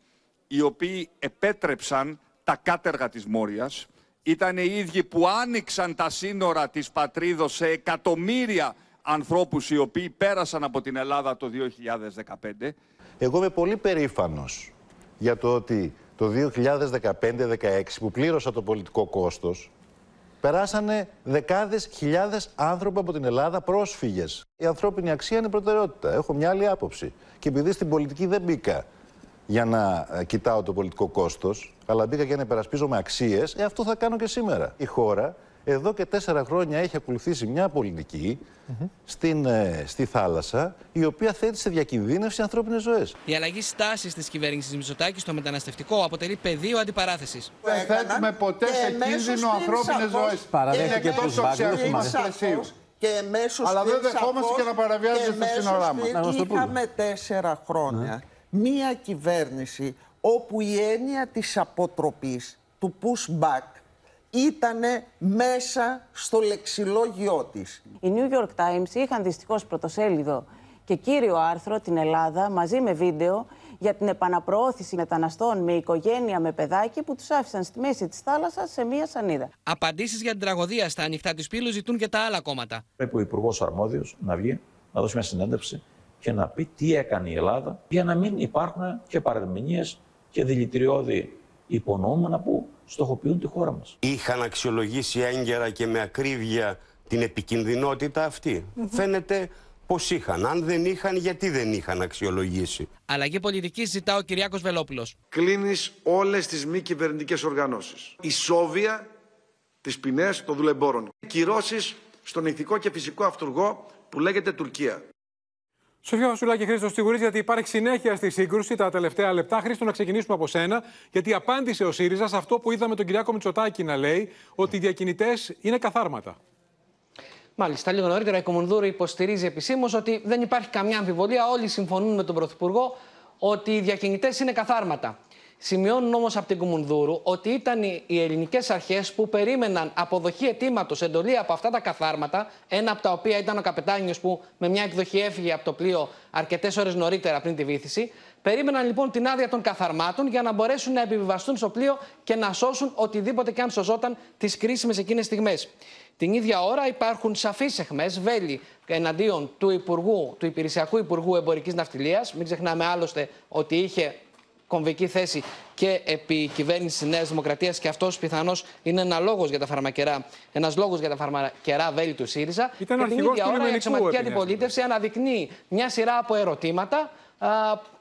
οι οποίοι επέτρεψαν τα κάτεργα της Μόριας, ήταν οι ίδιοι που άνοιξαν τα σύνορα της πατρίδος σε εκατομμύρια ανθρώπους οι οποίοι πέρασαν από την Ελλάδα το 2015. Εγώ είμαι πολύ περήφανος για το ότι το 2015-16 που πλήρωσα το πολιτικό κόστος περάσανε δεκάδες χιλιάδες άνθρωποι από την Ελλάδα πρόσφυγες. Η ανθρώπινη αξία είναι προτεραιότητα. Έχω μια άλλη άποψη. Και επειδή στην πολιτική δεν μπήκα για να ε, κοιτάω το πολιτικό κόστος, αλλά μπήκα για να υπερασπίζομαι αξίες, ε, αυτό θα κάνω και σήμερα. Η χώρα εδώ και τέσσερα χρόνια έχει ακολουθήσει μια πολιτική στην, ε, στη θάλασσα, η οποία θέτει σε διακινδύνευση ανθρώπινες ζωές. Η αλλαγή στάσης της κυβέρνησης Μητσοτάκης στο μεταναστευτικό αποτελεί πεδίο αντιπαράθεσης. Δεν θέτουμε ποτέ σε κίνδυνο ανθρώπινες ζωές. Παραδέχτηκε εκτός τους Βάγκνερ, οξιαστικού σαφώς. πλαισίου. Και εμέσως Αλλά δεν δεχόμαστε και να παραβιάζετε τα σύνορά μας. Είχαμε τέσσερα χρόνια μία κυβέρνηση όπου η έννοια της αποτροπής, του pushback, ήταν μέσα στο λεξιλόγιό της. Οι New York Times είχαν δυστυχώς πρωτοσέλιδο και κύριο άρθρο την Ελλάδα μαζί με βίντεο για την επαναπροώθηση μεταναστών με οικογένεια με παιδάκι που τους άφησαν στη μέση της θάλασσας σε μία σανίδα. Απαντήσεις για την τραγωδία στα ανοιχτά της πύλου ζητούν και τα άλλα κόμματα. Πρέπει ο Υπουργός Αρμόδιος να βγει, να δώσει μια συνέντευξη και να πει τι έκανε η Ελλάδα για να μην υπάρχουν και παρεμηνίες και δηλητηριώδη υπονοούμενα που στοχοποιούν τη χώρα μας. είχαν αξιολογήσει έγκαιρα και με ακρίβεια την επικινδυνότητα αυτή. Φαίνεται πώ είχαν. Αν δεν είχαν, γιατί δεν είχαν αξιολογήσει; Αλλαγή πολιτική ζητά ο Κυριάκος Βελόπουλος. Κλείνεις όλες τις μη κυβερνητικές οργανώσεις. Ισόβια τις ποινέ των δουλεμπόρων. Κυρώσεις στον ηθικό και φυσικό αυτούργο που λέγεται Τουρκία. Σοφία Βασουλάκη, Χρήστος Τιγουρή, γιατί υπάρχει συνέχεια στη σύγκρουση τα τελευταία λεπτά. Χρήστο, να ξεκινήσουμε από σένα, γιατί απάντησε ο ΣΥΡΙΖΑ σε αυτό που είδαμε τον Κυριάκο Μητσοτάκη να λέει, ότι οι διακινητές είναι καθάρματα. Μάλιστα, λίγο νωρίτερα η Κομουνδούρου υποστηρίζει επισήμως ότι δεν υπάρχει καμιά αμφιβολία. Όλοι συμφωνούν με τον Πρωθυπουργό ότι οι διακινητές είναι καθάρματα. Σημειώνουν όμως από την Κουμουνδούρου ότι ήταν οι ελληνικές αρχές που περίμεναν αποδοχή αιτήματος εντολή από αυτά τα καθάρματα, ένα από τα οποία ήταν ο καπετάνιος που με μια εκδοχή έφυγε από το πλοίο αρκετές ώρες νωρίτερα πριν τη βήθηση. Περίμεναν λοιπόν την άδεια των καθαρμάτων για να μπορέσουν να επιβιβαστούν στο πλοίο και να σώσουν οτιδήποτε και αν σωζόταν τις κρίσιμες εκείνες στιγμές. Την ίδια ώρα υπάρχουν σαφείς εχμές, βέλη εναντίον του, Υπουργού, του Υπηρεσιακού Υπουργού Εμπορικής Ναυτιλίας. Μην ξεχνάμε άλλωστε ότι είχε κομβική θέση και επί κυβέρνησης της Νέας Δημοκρατίας και αυτός πιθανώς είναι ένα λόγος για τα φαρμακερά, ένας λόγος για τα φαρμακερά βέλη του ΣΥΡΙΖΑ. Ήταν και την ίδια ώρα η αξιωματική αντιπολίτευση αναδεικνύει μια σειρά από ερωτήματα α,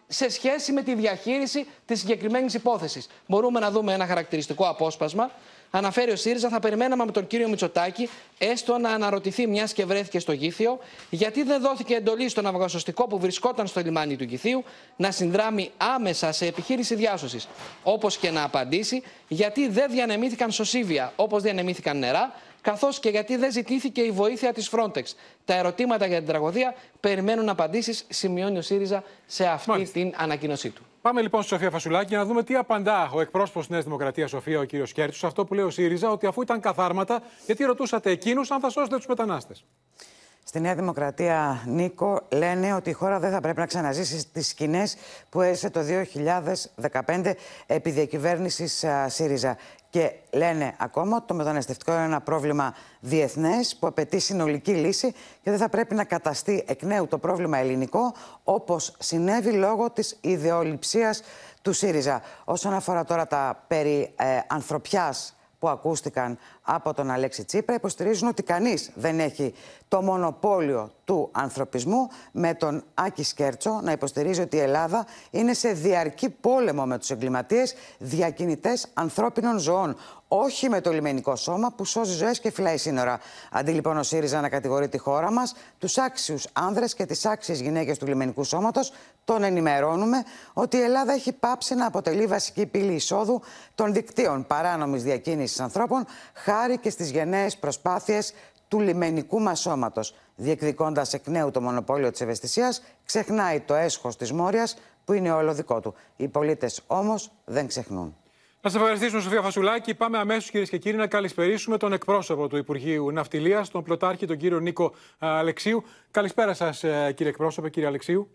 σε σχέση με τη διαχείριση της συγκεκριμένης υπόθεσης. Μπορούμε να δούμε ένα χαρακτηριστικό απόσπασμα αναφέρει ο ΣΥΡΙΖΑ, θα περιμέναμε με τον κύριο Μητσοτάκη έστω να αναρωτηθεί, μιας και βρέθηκε στο Γήθιο, γιατί δεν δόθηκε εντολή στον αυγασοστικό που βρισκόταν στο λιμάνι του Γηθίου να συνδράμει άμεσα σε επιχείρηση διάσωσης. Όπως και να απαντήσει, γιατί δεν διανεμήθηκαν σωσίβια όπως διανεμήθηκαν νερά, καθώς και γιατί δεν ζητήθηκε η βοήθεια της Frontex. Τα ερωτήματα για την τραγωδία περιμένουν απαντήσεις, σημειώνει ο ΣΥΡΙΖΑ σε αυτή την ανακοίνωσή του. Πάμε λοιπόν στη Σοφία Φασουλάκη να δούμε τι απαντά ο εκπρόσωπος της Νέας Δημοκρατίας, Σοφία, ο κύριος Κέρτσου, αυτό που λέει ο ΣΥΡΙΖΑ, ότι αφού ήταν καθάρματα, γιατί ρωτούσατε εκείνους αν θα σώσετε τους μετανάστες. Στη Νέα Δημοκρατία, Νίκο, λένε ότι η χώρα δεν θα πρέπει να ξαναζήσει τις σκηνές που έζησε το 2015 επί διακυβέρνησης ΣΥΡΙΖΑ. Και λένε ακόμα ότι το μεταναστευτικό είναι ένα πρόβλημα διεθνές που απαιτεί συνολική λύση και δεν θα πρέπει να καταστεί εκ νέου το πρόβλημα ελληνικό όπως συνέβη λόγω της ιδεολειψίας του ΣΥΡΙΖΑ. Όσον αφορά τώρα τα περί ε, ανθρωπιάς που ακούστηκαν από τον Αλέξη Τσίπρα υποστηρίζουν ότι κανείς δεν έχει το μονοπόλιο του ανθρωπισμού με τον Άκη Σκέρτσο να υποστηρίζει ότι η Ελλάδα είναι σε διαρκή πόλεμο με τους εγκληματίες διακινητές ανθρώπινων ζωών όχι με το λιμενικό σώμα που σώζει ζωές και φυλάει σύνορα. Αντί λοιπόν ο ΣΥΡΙΖΑ να κατηγορεί τη χώρα μας, τους άξιους άνδρες και τις άξιες γυναίκες του λιμενικού σώματος, τον ενημερώνουμε ότι η Ελλάδα έχει πάψει να αποτελεί βασική πύλη εισόδου των δικτύων παράνομης διακίνησης ανθρώπων, χάρη και στις γενναίες προσπάθειες του λιμενικού μας σώματος. Διεκδικώντας εκ νέου το μονοπόλιο της ευαισθησίας, ξεχνάει το έσχος της Μόριας που είναι όλο δικό του. Οι πολίτες όμως δεν ξεχνούν. Να σας ευχαριστήσουμε, Σοφία Φασουλάκη. Πάμε αμέσως, κυρίες και κύριοι, να καλησπερίσουμε τον εκπρόσωπο του Υπουργείου Ναυτιλίας, τον πλωτάρχη, τον κύριο Νίκο Αλεξίου. Καλησπέρα σας, ε, κύριε εκπρόσωπε, κύριε Αλεξίου.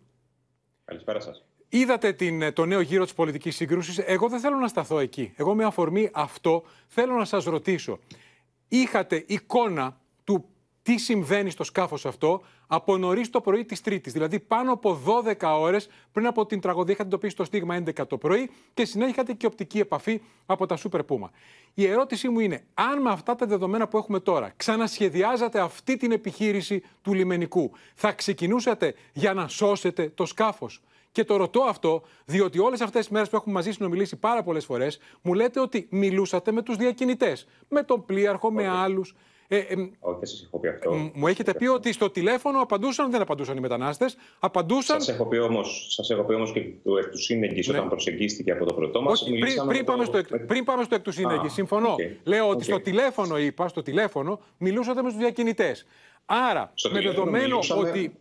Καλησπέρα σας. Είδατε την, ε, το νέο γύρο της πολιτικής σύγκρουσης. Εγώ δεν θέλω να σταθώ εκεί. Εγώ, με αφορμή αυτό, θέλω να σας ρωτήσω. Είχατε εικόνα του τι συμβαίνει στο σκάφος αυτό από νωρίς το πρωί της Τρίτης. Δηλαδή πάνω από 12 ώρες πριν από την τραγωδία είχατε εντοπίσει το στίγμα 11 το πρωί και συνέχεια είχατε και οπτική επαφή από τα Super Puma. Η ερώτησή μου είναι, αν με αυτά τα δεδομένα που έχουμε τώρα ξανασχεδιάζατε αυτή την επιχείρηση του λιμενικού, θα ξεκινούσατε για να σώσετε το σκάφος; Και το ρωτώ αυτό, διότι όλες αυτές τις μέρες που έχουμε μαζί συνομιλήσει πάρα πολλές φορές, μου λέτε ότι μιλούσατε με τους διακινητές. Με τον πλοίαρχο, με άλλους. Ε, ε, Όχι, δεν σας έχω πει αυτό. Μου έχετε πει ότι στο τηλέφωνο απαντούσαν, δεν απαντούσαν οι μετανάστες. Απαντούσαν. Σας έχω πει όμως όμως και του εκ του σύνεγγυς ναι. όταν προσεγγίστηκε από το πρωτό μας. Πριν, πριν, πάμε στο, πριν πάμε στο εκ του σύνεγγυ, συμφωνώ. Okay. Λέω ότι okay. στο τηλέφωνο, είπα, στο τηλέφωνο μιλούσατε με τους διακινητές. Άρα, στο με δεδομένο μιλούσαμε... ότι.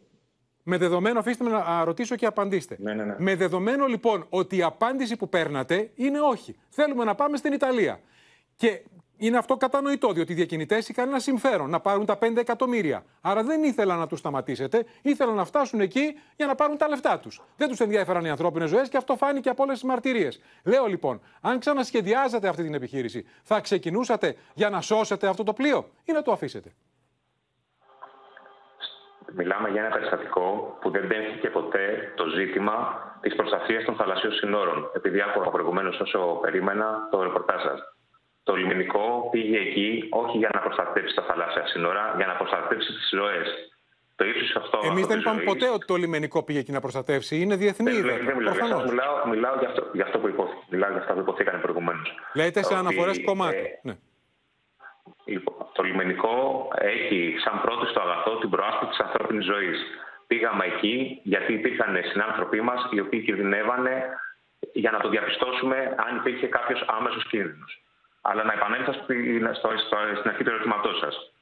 Με δεδομένο, αφήστε με να ρωτήσω και απαντήστε. Ναι, ναι, ναι. Με δεδομένο λοιπόν ότι η απάντηση που παίρνατε είναι όχι. Θέλουμε να πάμε στην Ιταλία. Και είναι αυτό κατανοητό, διότι οι διακινητές είχαν ένα συμφέρον να πάρουν τα 5 εκατομμύρια. Άρα δεν ήθελαν να τους σταματήσετε, ήθελαν να φτάσουν εκεί για να πάρουν τα λεφτά τους. Δεν τους ενδιαφέραν οι ανθρώπινες ζωές και αυτό φάνηκε από όλες τις μαρτυρίες. Λέω λοιπόν, αν ξανασχεδιάζατε αυτή την επιχείρηση, θα ξεκινούσατε για να σώσετε αυτό το πλοίο ή να το αφήσετε; Μιλάμε για ένα περιστατικό που δεν τέθηκε ποτέ το ζήτημα της προστασίας των θαλασσίων συνόρων. Επειδή άκουγα προηγουμένως όσο περίμενα το ρεπορτάζ σας το λιμενικό πήγε εκεί όχι για να προστατεύσει τα θαλάσσια σύνορα, για να προστατεύσει τις ροές. Το ύψος αυτό. Εμείς δεν είπαμε ζωής- ποτέ ότι το λιμενικό πήγε εκεί να προστατεύσει. Είναι διεθνή Δεν, ιδέα. δεν, δεν μιλάω για Προφανώς. αυτό. Μιλάω, μιλάω για, αυτό, για αυτό που υπόθηκε. Μιλάω για αυτά που υποθήκαν προηγουμένως. Λέτε σε αναφορές κομμάτι. Ε, Ναι. Λοιπόν, το λιμενικό έχει σαν πρώτο στο αγαθό την προάσπιση της ανθρώπινης ζωής. Πήγαμε εκεί γιατί υπήρχαν συνάνθρωποι μας οι οποίοι κινδυνεύανε για να το διαπιστώσουμε αν υπήρχε κάποιος άμεσος κίνδυνος. Αλλά να επανέλθω στην, στο, στο, στην αρχή του ερωτήματός σας.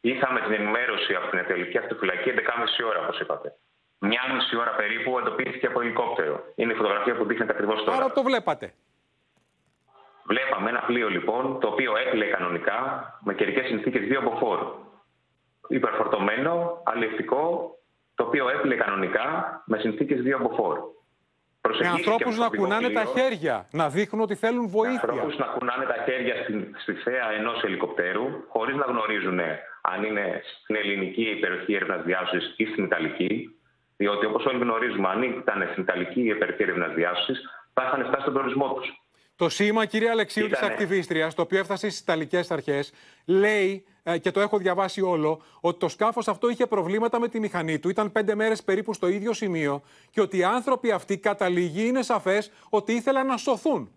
Είχαμε την ενημέρωση από την Ατελική Αυτοφυλακή 11.30 ώρα, όπως είπατε. Μια μισή ώρα περίπου εντοπίστηκε από ελικόπτερο. Είναι η φωτογραφία που δείχνετε ακριβώς τώρα. Άρα το βλέπατε. Βλέπαμε ένα πλοίο λοιπόν το οποίο έπλε κανονικά με καιρικές συνθήκες δύο μποφόρ. Υπερφορτωμένο, αλληλευτικό, το οποίο έπλε κανονικά με συνθήκες δύο μποφόρ. Με ανθρώπους να κουνάνε τα χέρια, να δείχνουν ότι θέλουν βοήθεια. Ανθρώπους να κουνάνε τα χέρια στην, στη θέα ενός ελικοπτέρου, χωρίς να γνωρίζουν αν είναι στην ελληνική περιοχή έρευνας διάσωσης ή στην ιταλική. Διότι όπως όλοι γνωρίζουμε, αν ήταν στην ιταλική η περιοχή έρευνας διάσωσης, θα είχαν φτάσει στον προορισμό τους. Το σήμα, κυρία Αλεξίου, της Ήτανε. ακτιβίστριας, το οποίο έφτασε στις Ιταλικές Αρχές, λέει, ε, και το έχω διαβάσει όλο, ότι το σκάφος αυτό είχε προβλήματα με τη μηχανή του. Ήταν πέντε μέρες περίπου στο ίδιο σημείο και ότι οι άνθρωποι αυτοί καταλήγει είναι σαφές ότι ήθελαν να σωθούν.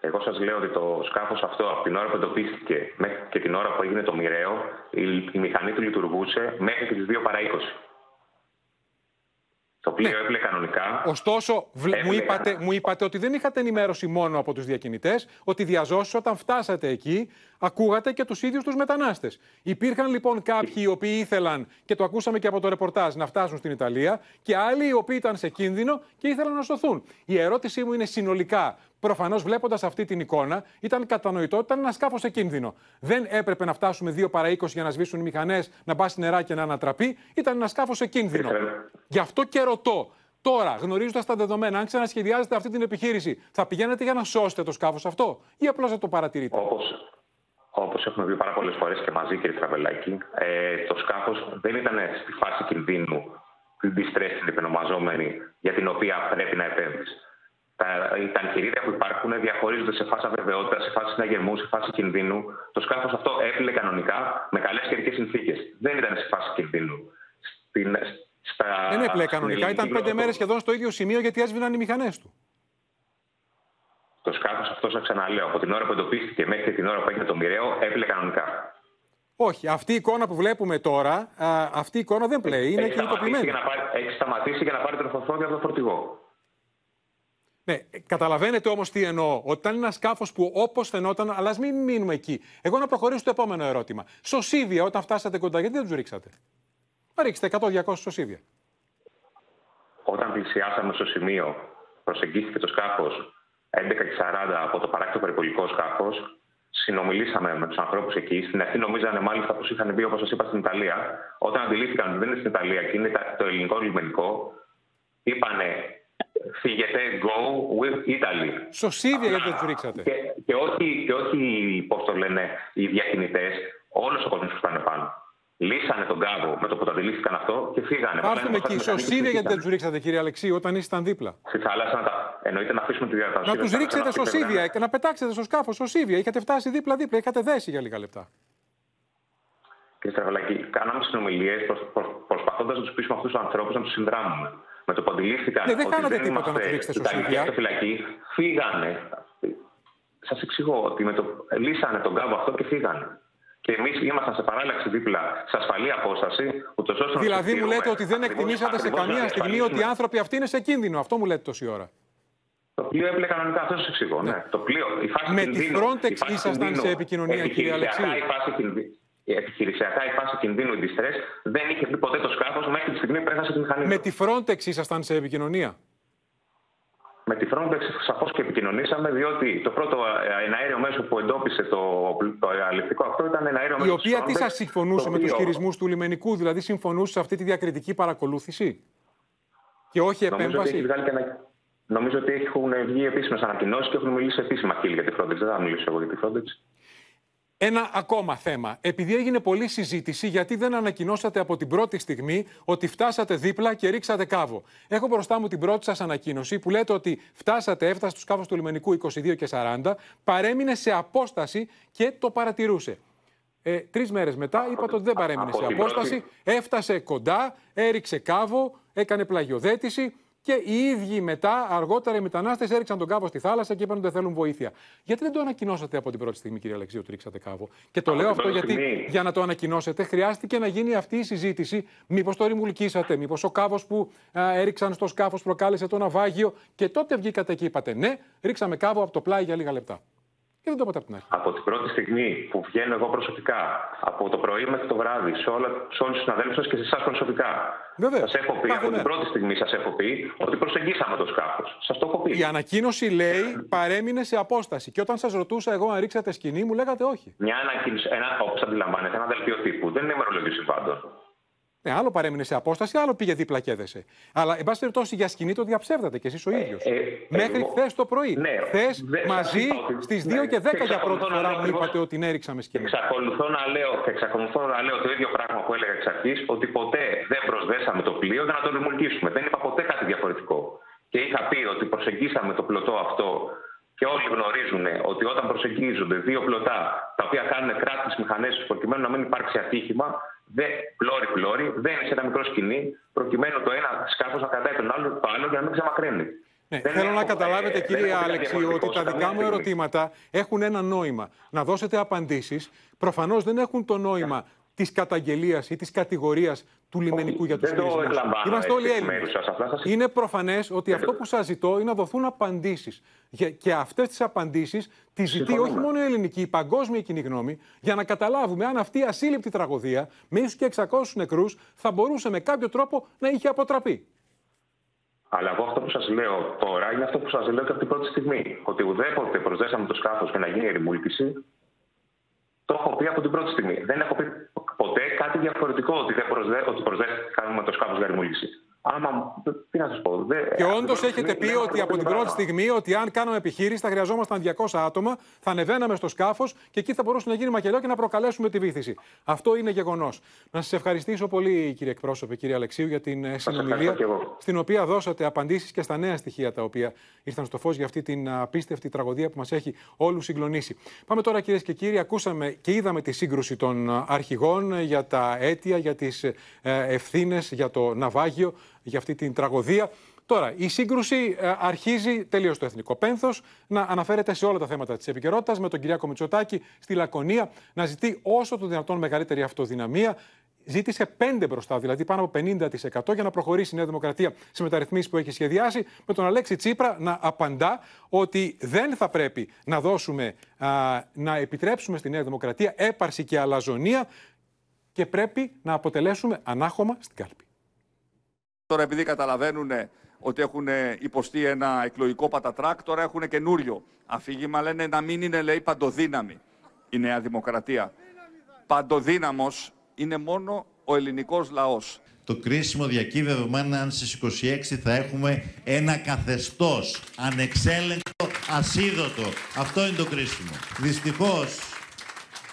Εγώ σας λέω ότι το σκάφος αυτό από την ώρα που εντοπίστηκε μέχρι και την ώρα που έγινε το μοιραίο, η, η μηχανή του λειτουργούσε μέχρι και τις 2 παρά 20. Το πλοίο έπλε κανονικά. Ωστόσο, βλε- μου, Έπλε είπατε, μου είπατε ότι δεν είχατε ενημέρωση μόνο από τους διακινητές, ότι διαζώσεις όταν φτάσατε εκεί, ακούγατε και τους ίδιους τους μετανάστες. Υπήρχαν λοιπόν κάποιοι οι οποίοι ήθελαν, και το ακούσαμε και από το ρεπορτάζ, να φτάσουν στην Ιταλία, και άλλοι οι οποίοι ήταν σε κίνδυνο και ήθελαν να σωθούν. Η ερώτησή μου είναι συνολικά. Προφανώς, βλέποντας αυτή την εικόνα, ήταν κατανοητό ότι ήταν ένας σκάφος σε κίνδυνο. Δεν έπρεπε να φτάσουμε 2 παρά 20 για να σβήσουν οι μηχανές, να μπει στη νερά και να ανατραπεί. Ήταν ένας σκάφος σε κίνδυνο. Γι' αυτό και ρωτώ, τώρα, γνωρίζοντας τα δεδομένα, αν ξανασχεδιάζετε αυτή την επιχείρηση, θα πηγαίνετε για να σώσετε το σκάφος αυτό ή απλώς θα το παρατηρείτε; Όπως έχουμε πει πάρα πολλές φορές και μαζί, κύριε Τραβελάκη, ε, το σκάφος δεν ήταν στη φάση κινδύνου, την distress την επενομαζόμενη, για την οποία πρέπει να επέμβεις. Τα, τα εγχειρίδια που υπάρχουν διαχωρίζονται σε φάση αβεβαιότητας, σε φάση συναγερμού, σε φάση κινδύνου. Το σκάφος αυτό έπλε κανονικά με καλές καιρικές συνθήκες. Δεν ήταν σε φάση κινδύνου. Στην, στα, Δεν έπλεε στην κανονικά, ελληνική ήταν πέντε γλώσσα- μέρες σχεδόν στο ίδιο σημείο γιατί έσβηναν οι μηχανές του. Το σκάφος αυτός, σα ξαναλέω, από την ώρα που εντοπίστηκε μέχρι και την ώρα που έγινε το μοιραίο, έπλε κανονικά. Όχι, αυτή η εικόνα που βλέπουμε τώρα, α, αυτή η εικόνα δεν πλέει, είναι Έχει σταματήσει κινητοποιημένη. για να πάρει- Έχει σταματήσει για να πάρει τροφοφόρτιο από το φορτηγό. Ναι, καταλαβαίνετε όμως τι εννοώ. Ότι ήταν ένας σκάφος που όπως φαινόταν, αλλά ας μην μείνουμε εκεί. Εγώ να προχωρήσω στο επόμενο ερώτημα. Σωσίβια, όταν φτάσατε κοντά, γιατί δεν τους ρίξατε; Να ρίξετε 100-200 σωσίβια. Όταν πλησιάσαμε στο σημείο, προσεγγίστηκε το σκάφος 11.40 από το παράκτητο περιπολικό σκάφος. Συνομιλήσαμε με τους ανθρώπους εκεί. Στην αρχή νομίζανε μάλιστα πως είχαν μπει, όπως σας είπα, στην Ιταλία. Όταν αντιλήφθηκαν ότι δεν είναι στην Ιταλία και είναι τα- το ελληνικό λιμενικό, είπανε φύγετε, go with Italy. Σωσίβια, γιατί δεν του ρίξατε. Και, και όχι, και όχι πώς το λένε, οι διακινητές, όλος ο κόσμος που ήταν πάνω. Λύσανε τον κάβο με το που το αντιλήφθηκαν αυτό και φύγανε. Θα έρθουμε εκεί. Σωσίβια, γιατί δεν τους ρίξατε, κύριε Αλεξίου, όταν ήσασταν δίπλα. Στη θάλασσα να τα. Εννοείται να αφήσουμε τη διατασία. Να τους ρίξετε σωσίβια, και να πετάξετε στο σκάφος σωσίβια. Είχατε φτάσει δίπλα-δίπλα, είχατε δέσει για λίγα λεπτά. Κύριε Στραβελάκη, κάναμε συνομιλίες προσπαθώντας να τους πείσουμε αυτούς τους ανθρώπους να τους συνδράμουμε. Με το που αντιλήφθηκαν Ναι, δεν ότι κάνατε δεν τίποτα να είμαστε τους ρίξετε Ιταλικοί σωσίβια. αυτοφυλακοί, φύγανε. Σας εξηγώ ότι με το... λύσανε τον κάβο αυτό και φύγανε. Και εμείς ήμασταν σε παράλλαξη δίπλα, σε ασφαλή απόσταση, ούτως ώστε να Δηλαδή, τους μου λέτε στείλουμε ότι δεν ακριβώς- εκτιμήσατε σε ακριβώς να καμία στιγμή ότι οι διασφαλίσουμε. άνθρωποι αυτοί είναι σε κίνδυνο. Αυτό μου λέτε τόση ώρα. Το πλοίο έπλε κανονικά, αυτός σας εξηγώ. Ναι. Το πλοίο, η φάση Με τη κινδύνου, Frontex η φάση ήσασταν κινδύνου, σε επικοινωνία, κύριε επιχειρησιακά Αλεξίου; Η φάση κινδύ- επιχειρησιακά η φάση κινδύνου, η distress, δεν είχε μπει ποτέ το σκάφος μέχρι τη στιγμή που έχασε τη μηχανή. Με του. τη Frontex ήσασταν σε επικοινωνία; Με τη Frontex σαφώς και επικοινωνήσαμε, διότι το πρώτο ε, εναέριο μέσο που εντόπισε το, το αληθικό αυτό ήταν ένα αέριο Η μέσο. οποία τι της σας Frontex, συμφωνούσε το με τους οποίο χειρισμούς του λιμενικού, δηλαδή συμφωνούσε σε αυτή τη διακριτική παρακολούθηση; Και όχι Νομίζω ότι, έχει επέμβαση. βγάλει και ανα... νομίζω ότι έχουν βγει επίσημες ανακοινώσεις και έχουν μιλήσει επίσημα χείλη για τη Frontex. Δεν θα μιλήσω εγώ για τη Frontex. Ένα ακόμα θέμα. Επειδή έγινε πολλή συζήτηση, γιατί δεν ανακοινώσατε από την πρώτη στιγμή ότι φτάσατε δίπλα και ρίξατε κάβο. Έχω μπροστά μου την πρώτη σας ανακοίνωση που λέτε ότι φτάσατε, έφτασε στο σκάφο του λιμενικού 22 και 40, παρέμεινε σε απόσταση και το παρατηρούσε. Ε, Τρεις μέρες μετά είπατε ότι δεν παρέμεινε από σε την απόσταση. Έφτασε κοντά, έριξε κάβο, έκανε πλαγιοδέτηση και οι ίδιοι μετά, αργότερα οι μετανάστες έριξαν τον κάβο στη θάλασσα και είπαν ότι δεν θέλουν βοήθεια. Γιατί δεν το ανακοινώσατε από την πρώτη στιγμή, κύριε Αλεξίου, ότι ρίξατε κάβο; Και το Από λέω την αυτό πρώτη γιατί στιγμή. για να το ανακοινώσετε χρειάστηκε να γίνει αυτή η συζήτηση. Μήπως το ρημουλκίσατε, μήπως ο κάβος που α, έριξαν στο σκάφος προκάλεσε το ναυάγιο. Και τότε βγήκατε και είπατε ναι, ρίξαμε κάβο από το πλάι για λίγα λεπτά. Και δεν το είπατε από την αρχή. Από την πρώτη στιγμή που βγαίνω εγώ προσωπικά, από το πρωί μέχρι το βράδυ, σε, όλα, σε όλους τους συναδέλφους σας και σε εσάς προσωπικά. Σας έχω πει, από την πρώτη στιγμή σας έχω πει ότι προσεγγίσαμε το σκάφος. Σας το έχω πει. Η ανακοίνωση λέει παρέμεινε σε απόσταση. Και όταν σας ρωτούσα εγώ αν ρίξατε σκηνή, μου λέγατε όχι. Μια ανακοίνωση, ένα, όπως αντιλαμβάνετε, ένα δελτίο τύπου. Δεν είναι ημερολόγιο συμβάντων. Ναι, άλλο παρέμεινε σε απόσταση, άλλο πήγε δίπλα και έδεσε. Αλλά, εν πάση περιπτώσει, για σκηνή το διαψεύδατε κι εσείς ο ίδιος. Μέχρι εγώ- χθες το πρωί. Ναι, χθες δεν- μαζί σας είπα ότι- στις 2 ναι, και 10 για εξακολουθώ πρώτη να φορά λέω μου ακριβώς- είπατε ότι ναι, ρίξαμε σκηνή. Εξακολουθώ να λέω, και εξακολουθώ να λέω το ίδιο πράγμα που έλεγα εξ αρχής, ότι ποτέ δεν προσδέσαμε το πλοίο για να το ρημουλκίσουμε. Δεν είπα ποτέ κάτι διαφορετικό. Και είχα πει ότι προσεγγίσαμε το πλωτό αυτό και όλοι γνωρίζουν ότι όταν προσεγγίζονται δύο πλωτά τα οποία κάνουν κράτη στι μηχανέ του προκειμένου να μην υπάρξει ατύχημα, πλώρη-πλώρη, δεν είναι σε ένα μικρό σκηνή, προκειμένου το ένα σκάφος να κρατάει τον άλλο, το άλλο για να μην ξεμακρύνει. Ναι, Δεν θέλω να έχω- καταλάβετε, ε, κύριε δεν έχω πει Αλεξίου, διαφορετικό ότι τα σε καμία δικά μου στιγμή. ερωτήματα έχουν ένα νόημα. Να δώσετε απαντήσεις. Προφανώς δεν έχουν το νόημα της καταγγελίας ή της κατηγορίας του λιμενικού για τους δεν το χειρισμούς. εκλαμβάνω Είμαστε όλοι έτσι εκ Έλληνες. μέρους σας, απλά σας- Είναι προφανές ότι αυτό που σας ζητώ είναι να δοθούν απαντήσεις. Και αυτές τις απαντήσεις τις ζητεί Συμφωνούμε. όχι μόνο η ελληνική, η παγκόσμια κοινή γνώμη, για να καταλάβουμε αν αυτή η ασύλληπτη τραγωδία με ίσου και 600 νεκρούς θα μπορούσε με κάποιο τρόπο να είχε αποτραπεί. Αλλά εγώ αυτό που σας λέω τώρα είναι αυτό που σας λέω και από την πρώτη στιγμή. Ότι ουδέποτε προσδέσαμε το σκάφος για να γίνει η ρημούλκηση, το έχω πει από την πρώτη στιγμή. Δεν έχω πει ποτέ κάτι διαφορετικό ότι, δεν προσδέ, ότι προσδέσαμε το σκάφος για ρημούλκηση. Άμα. Τι να σας πω. Δεν, Και από την όντως πρώτη έχετε στιγμή πει δεν έχω ότι πει από την το πρώτη πράγμα. στιγμή ότι αν κάναμε επιχείρηση θα χρειαζόμασταν 200 άτομα, θα ανεβαίναμε στο σκάφος και εκεί θα μπορούσε να γίνει μακελό και να προκαλέσουμε τη βήθηση. Αυτό είναι γεγονός. Να σας ευχαριστήσω πολύ, κύριε εκπρόσωπε, κύριε Αλεξίου, για την ε, συνομιλία, ευχαριστώ και εγώ. στην οποία δώσατε απαντήσεις και στα νέα στοιχεία τα οποία ήρθαν στο φως για αυτή την απίστευτη τραγωδία που μας έχει όλους συγκλονίσει. Πάμε τώρα, κυρίες και κύριοι, ακούσαμε και είδαμε τη σύγκρουση των α, αρχηγών ε, για τα αίτια, για τις ευθύνες, για το ναυάγιο, για αυτή την τραγωδία. Τώρα, η σύγκρουση ε, αρχίζει τελείως το εθνικό πένθος να αναφέρεται σε όλα τα θέματα της επικαιρότητας, με τον Κυριάκο Μητσοτάκη στη Λακωνία να ζητεί όσο το δυνατόν μεγαλύτερη αυτοδυναμία. Ζήτησε 5 μπροστά, δηλαδή πάνω από 50% για να προχωρήσει η Νέα Δημοκρατία σε μεταρρυθμίσεις που έχει σχεδιάσει, με τον Αλέξη Τσίπρα να απαντά ότι δεν θα πρέπει να δώσουμε, α, να επιτρέψουμε στη Νέα Δημοκρατία έπαρση και αλαζονία και πρέπει να αποτελέσουμε ανάχωμα στην κάλπη. Τώρα επειδή καταλαβαίνουν ότι έχουν υποστεί ένα εκλογικό πατατράκ, τώρα έχουν καινούριο αφήγημα. Λένε να μην είναι, λέει, παντοδύναμη η Νέα Δημοκρατία. Παντοδύναμος είναι μόνο ο ελληνικός λαός. Το κρίσιμο διακύβευμα είναι αν στις 26 θα έχουμε ένα καθεστώς ανεξέλεγκτο, ασίδωτο. Αυτό είναι το κρίσιμο. Δυστυχώς,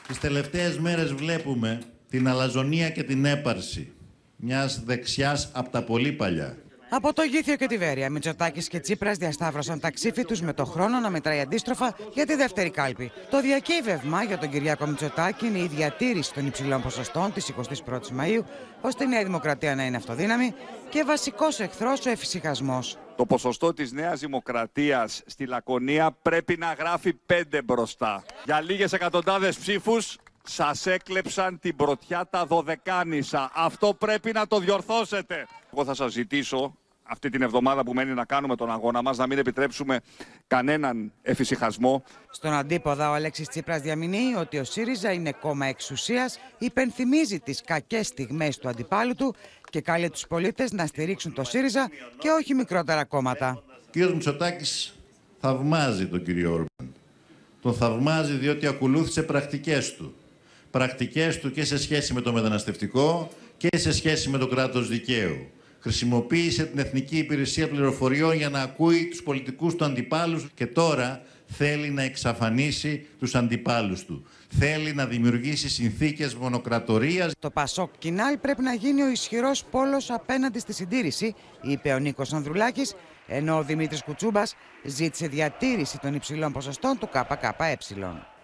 τις τελευταίες μέρες βλέπουμε την αλαζονία και την έπαρση μιας δεξιάς από τα πολύ παλιά. Από το Γήθιο και τη Βέρεια, Μητσοτάκης και Τσίπρας διασταύρωσαν τα ξύφη τους με το χρόνο να μετράει αντίστροφα για τη δεύτερη κάλπη. Το διακύβευμα για τον Κυριάκο Μητσοτάκη είναι η διατήρηση των υψηλών ποσοστών της 21η Μαου, ώστε η Νέα Δημοκρατία να είναι αυτοδύναμη και βασικός εχθρός ο εφησυχασμός. Το ποσοστό της Νέας Δημοκρατίας στη Λακωνία πρέπει να γράφει πέντε μπροστά. Για λίγες εκατοντάδες ψήφους σας έκλεψαν την πρωτιά τα δωδεκάνησα. Αυτό πρέπει να το διορθώσετε. Εγώ θα σας ζητήσω αυτή την εβδομάδα που μένει να κάνουμε τον αγώνα μας να μην επιτρέψουμε κανέναν εφησυχασμό. Στον αντίποδα, ο Αλέξης Τσίπρας διαμηνύει ότι ο ΣΥΡΙΖΑ είναι κόμμα εξουσίας, υπενθυμίζει τις κακές στιγμές του αντιπάλου του και καλεί τους πολίτες να στηρίξουν το ΣΥΡΙΖΑ και όχι μικρότερα κόμματα. Ο κύριος Μητσοτάκης θαυμάζει τον κύριο Όρμπαν. Τον θαυμάζει διότι ακολούθησε πρακτικές του. Πρακτικές του και σε σχέση με το μεταναστευτικό και σε σχέση με το κράτος δικαίου. Χρησιμοποίησε την Εθνική Υπηρεσία Πληροφοριών για να ακούει τους πολιτικούς του αντιπάλους και τώρα θέλει να εξαφανίσει τους αντιπάλους του. Θέλει να δημιουργήσει συνθήκες μονοκρατορίας. Το Πασόκ Κινάλ πρέπει να γίνει ο ισχυρός πόλος απέναντι στη συντήρηση, είπε ο Νίκος Ανδρουλάκης, ενώ ο Δημήτρης Κουτσούμπας ζήτησε διατήρηση των υψηλών ποσοστών του ΚΚΕ.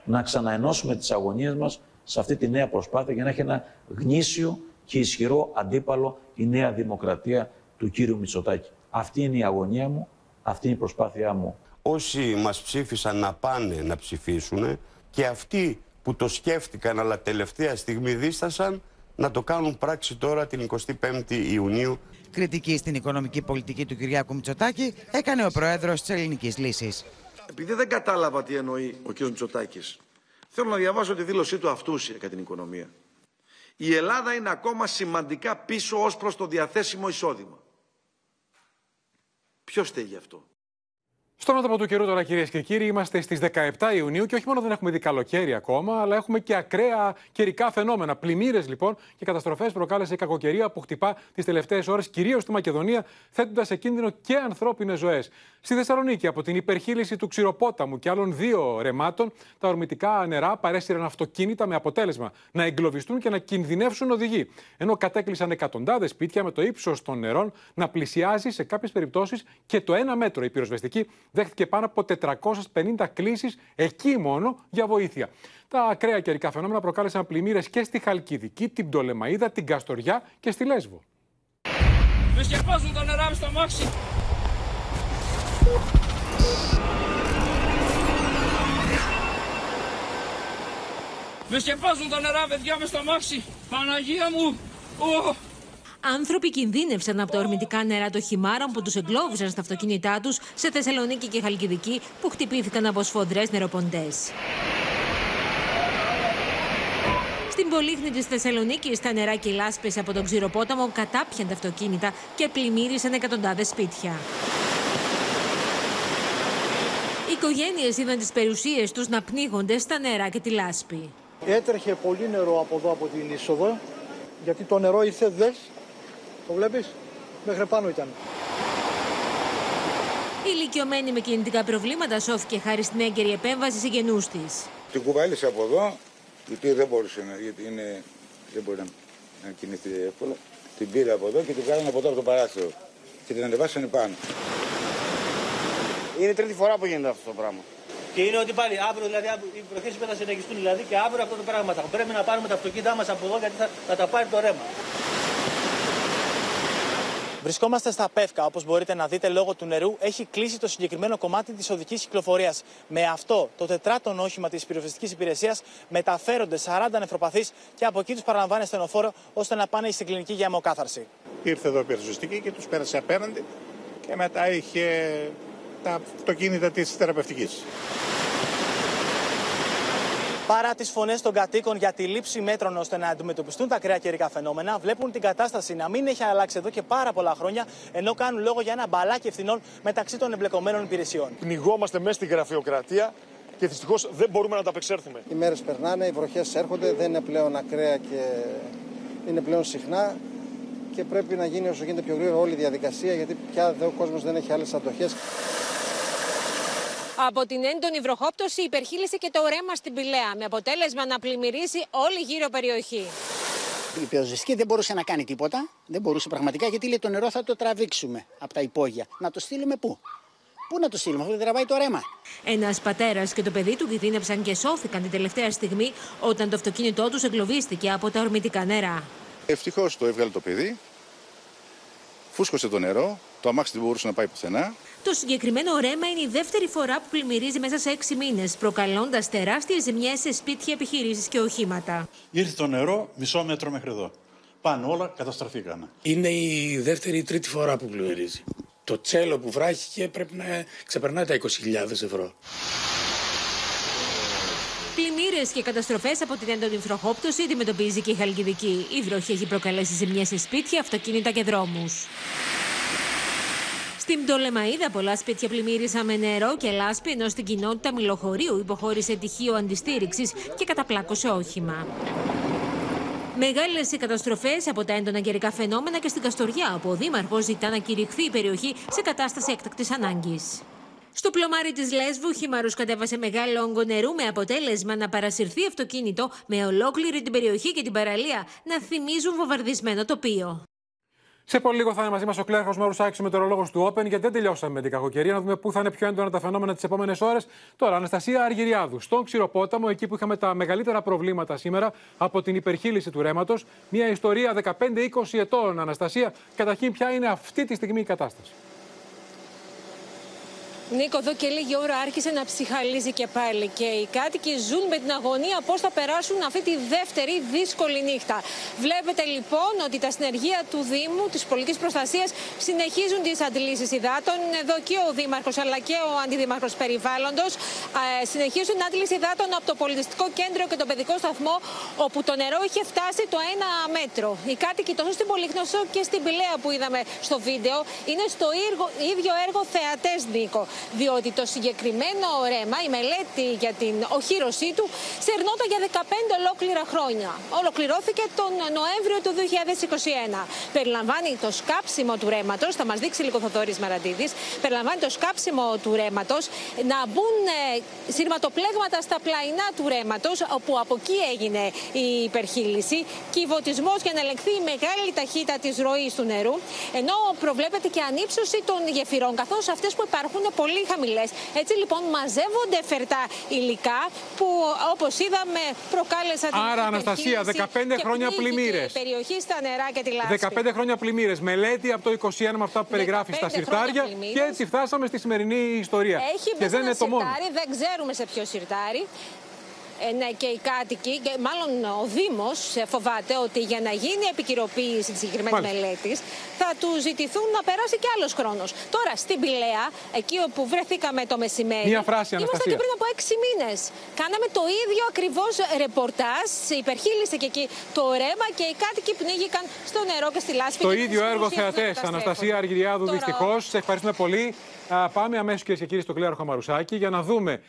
Να ξαναενώσουμε τις αγωνίες μας σε αυτή τη νέα προσπάθεια για να έχει ένα γνήσιο και ισχυρό αντίπαλο η νέα δημοκρατία του κύριου Μητσοτάκη. Αυτή είναι η αγωνία μου, αυτή είναι η προσπάθειά μου. Όσοι μας ψήφισαν να πάνε να ψηφίσουν και αυτοί που το σκέφτηκαν αλλά τελευταία στιγμή δίστασαν να το κάνουν πράξη τώρα την 25η Ιουνίου. Κριτική στην οικονομική πολιτική του Κυριάκου Μητσοτάκη έκανε ο Πρόεδρος της Ελληνικής Λύσης. Επειδή δεν κατάλαβα τι εννοεί ο κ. Μητσοτάκης, θέλω να διαβάσω τη δήλωσή του αυτούσια για την οικονομία. Η Ελλάδα είναι ακόμα σημαντικά πίσω ως προς το διαθέσιμο εισόδημα. Ποιος στέγει αυτό; Στον άτομο του καιρού τώρα, κυρίες και κύριοι, είμαστε στις 17 Ιουνίου και όχι μόνο δεν έχουμε δει καλοκαίρι ακόμα, αλλά έχουμε και ακραία καιρικά φαινόμενα. Πλημμύρες λοιπόν και καταστροφές προκάλεσε η κακοκαιρία που χτυπά τις τελευταίες ώρες, κυρίως στη Μακεδονία, θέτοντας σε κίνδυνο και ανθρώπινες ζωές. Στη Θεσσαλονίκη, από την υπερχείληση του ξηροπόταμου και άλλων δύο ρεμάτων, τα ορμητικά νερά παρέστηραν αυτοκίνητα με αποτέλεσμα να εγκλωβιστούν και να κινδυνεύσουν οδηγοί. Ενώ κατέκλυσαν εκατοντάδες σπίτια με το ύψος των νερών να πλησιάζει σε κάποιες περιπτώσεις και το ένα μέτρο. Η πυροσβεστική δέχτηκε πάνω από 450 κλήσεις εκεί μόνο για βοήθεια. Τα ακραία καιρικά φαινόμενα προκάλεσαν πλημμύρες και στη Χαλκιδική, την Πτολεμαίδα, την Καστοριά και στη Λέσβο. Με σκεπάζουν το νερά στο μάξι. Με σκεπάζουν τα νερά, παιδιά, με στο μάξι. Παναγία μου. Ω. Άνθρωποι κινδύνευσαν από τα ορμητικά νερά των χυμάρων που τους εγκλώβησαν στα αυτοκίνητά τους σε Θεσσαλονίκη και Χαλκιδική που χτυπήθηκαν από σφοδρές νεροποντές. Στην Πολύχνη της Θεσσαλονίκη, τα νερά και οι λάσπες από τον ξηροπόταμο κατάπιαν τα αυτοκίνητα και πλημμύρισαν εκατοντάδες σπίτια. Οι οικογένειες είδαν τις περιουσίες τους να πνίγονται στα νερά και τη λάσπη. Έτρεχε πολύ νερό από εδώ από την είσοδο, γιατί το νερό ήρθε δες, το βλέπεις, μέχρι πάνω ήταν. Η ηλικιωμένη με κινητικά προβλήματα σώθηκε χάρη στην έγκαιρη επέμβαση συγγενού της. Την κουβάλισε από εδώ, γιατί δεν μπορούσε να, γιατί είναι, δεν μπορεί να, να κινηθεί εύκολα. Την πήρε από εδώ και την κάνανε από εδώ από το παράθυρο. Και την ανεβάσανε πάνω. Είναι τρίτη φορά που γίνεται αυτό το πράγμα. Και είναι ότι πάλι αύριο, δηλαδή, οι προθέσεις θα συνεχιστούν δηλαδή και αύριο αυτό το πράγμα. Θα πρέπει να πάρουμε τα αυτοκίνητά μας από εδώ γιατί θα, θα τα πάρει το ρέμα. Βρισκόμαστε στα Πεύκα. Όπως μπορείτε να δείτε, λόγω του νερού έχει κλείσει το συγκεκριμένο κομμάτι της οδικής κυκλοφορίας. Με αυτό το τετράτον όχημα της πυροσβεστικής υπηρεσίας μεταφέρονται 40 νεφροπαθείς και από εκεί τους παραλαμβάνει στενοφόρο ώστε να πάνε στην κλινική για αιμοκάθαρση. Ήρθε εδώ η πυροσβεστική και τους πέρασε απέναντι και μετά είχε τα αυτοκίνητα της θεραπευτικής. Παρά τις φωνές των κατοίκων για τη λήψη μέτρων ώστε να αντιμετωπιστούν τα ακραία καιρικά φαινόμενα, βλέπουν την κατάσταση να μην έχει αλλάξει εδώ και πάρα πολλά χρόνια, ενώ κάνουν λόγο για ένα μπαλάκι ευθυνών μεταξύ των εμπλεκομένων υπηρεσιών. Πνιγόμαστε μέσα στην γραφειοκρατία και δυστυχώς δεν μπορούμε να τα απεξέλθουμε. Οι μέρες περνάνε, οι βροχές έρχονται, δεν είναι πλέον ακραία και είναι πλέον συχνά και πρέπει να γίνει όσο γίνεται πιο γρήγορα όλη η διαδικασία γιατί πια ο κόσμος δεν έχει άλλες αντοχές. Από την έντονη βροχόπτωση υπερχείλησε και το ρέμα στην Πηλαία, με αποτέλεσμα να πλημμυρίσει όλη γύρω περιοχή. Η πυροσβεστική δεν μπορούσε να κάνει τίποτα. Δεν μπορούσε πραγματικά γιατί λέει το νερό θα το τραβήξουμε από τα υπόγεια. Να το στείλουμε πού; Πού να το στείλουμε, αφού δεν τραβάει το ρέμα; Ένας πατέρας και το παιδί του κινδύνευσαν και σώθηκαν την τελευταία στιγμή όταν το αυτοκίνητό τους εγκλωβίστηκε από τα ορμητικά νερά. Ευτυχώς το έβγαλε το παιδί. Φούσκωσε το νερό. Το αμάξι δεν μπορούσε να πάει πουθενά. Το συγκεκριμένο ρέμα είναι η δεύτερη φορά που πλημμυρίζει μέσα σε έξι μήνες, προκαλώντας τεράστιες ζημιές σε σπίτια, επιχειρήσεις και οχήματα. Ήρθε το νερό μισό μέτρο μέχρι εδώ. Πάνω όλα καταστραφήκαν. Είναι η δεύτερη ή τρίτη φορά που πλημμυρίζει. Το τσέλο που βράχηκε πρέπει να ξεπερνάει τα 20.000 ευρώ. Πλημμύρε και καταστροφές από την έντονη βροχόπτωση αντιμετωπίζει και η Χαλκιδική. Η βροχή έχει προκαλέσει ζημιές σε σπίτια, αυτοκίνητα και δρόμους. Στην Πτολεμαίδα πολλά σπίτια πλημμύρισαν με νερό και λάσπη, ενώ στην κοινότητα Μιλοχωρίου υποχώρησε τυχείο αντιστήριξης και καταπλάκωσε όχημα. Μεγάλες οι καταστροφές από τα έντονα καιρικά φαινόμενα και στην Καστοριά, όπου ο Δήμαρχος ζητά να κηρυχθεί η περιοχή σε κατάσταση έκτακτης ανάγκης. Στο πλωμάρι της Λέσβου, ο Χιμαρού κατέβασε μεγάλο όγκο νερού με αποτέλεσμα να παρασυρθεί αυτοκίνητο με ολόκληρη την περιοχή και την παραλία να θυμίζουν βομβαρδισμένο τοπίο. Σε πολύ λίγο θα είναι μαζί μας ο Κλέρχο Μαρουσάκης, ο μετεωρολόγος του Open, γιατί δεν τελειώσαμε με την κακοκαιρία. Να δούμε πού θα είναι πιο έντονα τα φαινόμενα τις επόμενες ώρες. Τώρα, Αναστασία Αργυριάδου, στον Ξηροπόταμο, εκεί που είχαμε τα μεγαλύτερα προβλήματα σήμερα από την υπερχείληση του ρέματος. Μια ιστορία 15-20 ετών, Αναστασία. Καταρχήν, ποια είναι αυτή τη στιγμή η κατάσταση; Νίκο, εδώ και λίγη ώρα άρχισε να ψυχαλίζει και πάλι. Και οι κάτοικοι ζουν με την αγωνία πώς θα περάσουν αυτή τη δεύτερη δύσκολη νύχτα. Βλέπετε λοιπόν ότι τα συνεργεία του Δήμου, της πολιτικής προστασίας, συνεχίζουν τις αντιλήσεις υδάτων. Εδώ και ο Δήμαρχος αλλά και ο Αντιδήμαρχος Περιβάλλοντος συνεχίζουν την άντληση υδάτων από το πολιτιστικό κέντρο και τον παιδικό σταθμό, όπου το νερό είχε φτάσει το ένα μέτρο. Οι κάτοικοι τόσο στην Πολύχνωσο και στην Πηλαία που είδαμε στο βίντεο είναι στο ίδιο έργο θεατές, Νίκο διότι το συγκεκριμένο ρέμα, η μελέτη για την οχύρωσή του, σερνόταν για 15 ολόκληρα χρόνια. Ολοκληρώθηκε τον Νοέμβριο του 2021. Περιλαμβάνει το σκάψιμο του ρέματος, θα μας δείξει λίγο Θοδόρη Μαραντίδης, περιλαμβάνει το σκάψιμο του ρέματος, να μπουν ε, σειρματοπλέγματα στα πλαϊνά του ρέματος, όπου από εκεί έγινε η υπερχείληση, κυβωτισμό για να ελεγχθεί η μεγάλη ταχύτητα της ροής του νερού, ενώ προβλέπεται και ανύψωση των γεφυρών, καθώς αυτές που υπάρχουν πολύ χαμηλές. Έτσι λοιπόν μαζεύονται φερτά υλικά που όπως είδαμε προκάλεσαν την Άρα, Αναστασία, 15 χρόνια πλημμύρες. περιοχή στα νερά και τη λάσπη. 15 χρόνια πλημμύρες. Μελέτη από το 21 με αυτά που περιγράφεις στα συρτάρια. Και έτσι φτάσαμε στη σημερινή ιστορία. Έχει και δεν είναι το μόνο. δεν ξέρουμε σε ποιο συρτάρι. Ε, ναι, και οι κάτοικοι, και μάλλον ο Δήμος ε, φοβάται ότι για να γίνει επικυροποίηση της συγκεκριμένης μελέτης θα του ζητηθούν να περάσει και άλλος χρόνος. Τώρα στην Πηλαία, εκεί όπου βρεθήκαμε το μεσημέρι. Μία φράση, Ήμασταν και πριν από έξι μήνες. Κάναμε το ίδιο ακριβώς ρεπορτάζ. Υπερχείλησε και εκεί το ρέμα και οι κάτοικοι πνίγηκαν στο νερό και στη λάσπη. Το ίδιο έργο θεατές, Αναστασία Αργυριάδου, δυστυχώς. Σε ευχαριστούμε πολύ. Πάμε αμέσως κυρίες και κύριοι στο Κλέαρχο Μαρουσάκη για να δούμε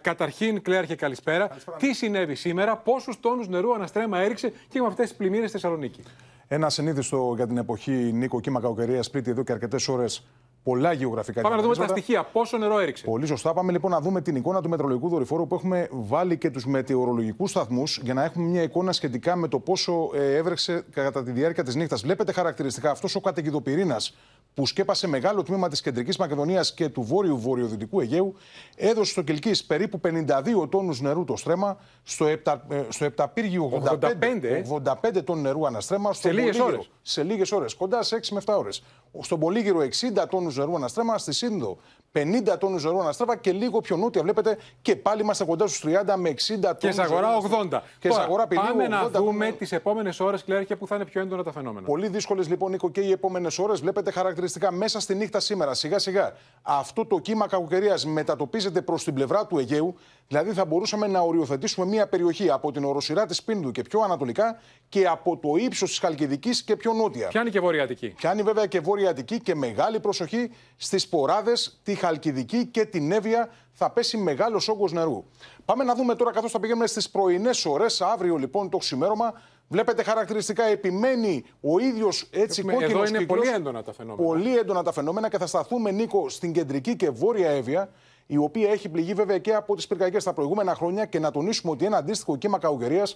καταρχήν, Κλέαρχε, καλησπέρα. καλησπέρα. Τι συνέβη σήμερα, πόσους τόνους νερού αναστρέμα έριξε και με αυτές τις πλημμύρες στη Θεσσαλονίκη. Ένα συνήθιστο για την εποχή Νίκο Κύμα Καουκαιρία σπίτι εδώ και αρκετές ώρες πολλά γεωγραφικά Πάμε να δούμε τα στοιχεία. Πόσο νερό έριξε. Πολύ σωστά. Πάμε λοιπόν να δούμε την εικόνα του μετρολογικού δορυφόρου που έχουμε βάλει και τους μετεωρολογικούς σταθμούς για να έχουμε μια εικόνα σχετικά με το πόσο ε, έβρεξε κατά τη διάρκεια της νύχτας. Βλέπετε χαρακτηριστικά αυτός ο καταιγιδοπυρήνας που σκέπασε μεγάλο τμήμα της κεντρικής Μακεδονίας και του βόρειου βορειοδυτικού Αιγαίου, έδωσε στο Κελκή περίπου 52 τόνους νερού το στρέμα, στο, επτα, ε, στο Επταπύργιο 85, 85, 85 τόνους νερού αναστρέμα, σε λίγες ώρες. Σε λίγες ώρες, κοντά σε 6 με 7 ώρες. Στον Πολύγυρο 60 τόνους νερού αναστρέμα, στη Σύνδο 50 τόνους νερού αναστρέφα και λίγο πιο νότια. Βλέπετε και πάλι είμαστε κοντά στους 30 με 60 τόνους. Και σε αγορά 80. Και Τώρα, αγορά πάμε να δούμε τις επόμενες ώρες, Κλέρχε, που θα είναι πιο έντονα τα φαινόμενα. Πολύ δύσκολες λοιπόν, Νίκο, και οι επόμενες ώρες. Βλέπετε χαρακτηριστικά μέσα στη νύχτα σήμερα, σιγά σιγά, αυτό το κύμα κακοκαιρίας μετατοπίζεται προς την πλευρά του Αιγαίου. Δηλαδή θα μπορούσαμε να οριοθετήσουμε μια περιοχή από την οροσυρά της Πίνδου και πιο ανατολικά και από το ύψος της Χαλκιδικής και πιο νότια. Πιάνει και βορειατική. Πιάνει βέβαια και βορειατική και μεγάλη προσοχή στις ποράδες, τη Χαλκιδική και την Εύβοια θα πέσει μεγάλος όγκος νερού. Πάμε να δούμε τώρα, καθώς θα πηγαίνουμε στις πρωινές ώρες, αύριο λοιπόν το ξημέρωμα, Βλέπετε χαρακτηριστικά επιμένει ο ίδιος έτσι κόκκινος Εδώ είναι πολύ έντονα τα φαινόμενα. Πολύ έντονα τα φαινόμενα και θα σταθούμε, Νίκο, στην κεντρική και βόρεια Εύβοια, η οποία έχει πληγεί βέβαια και από τις πυρκαγιές τα προηγούμενα χρόνια. Και να τονίσουμε ότι ένα αντίστοιχο κύμα καουκαιρία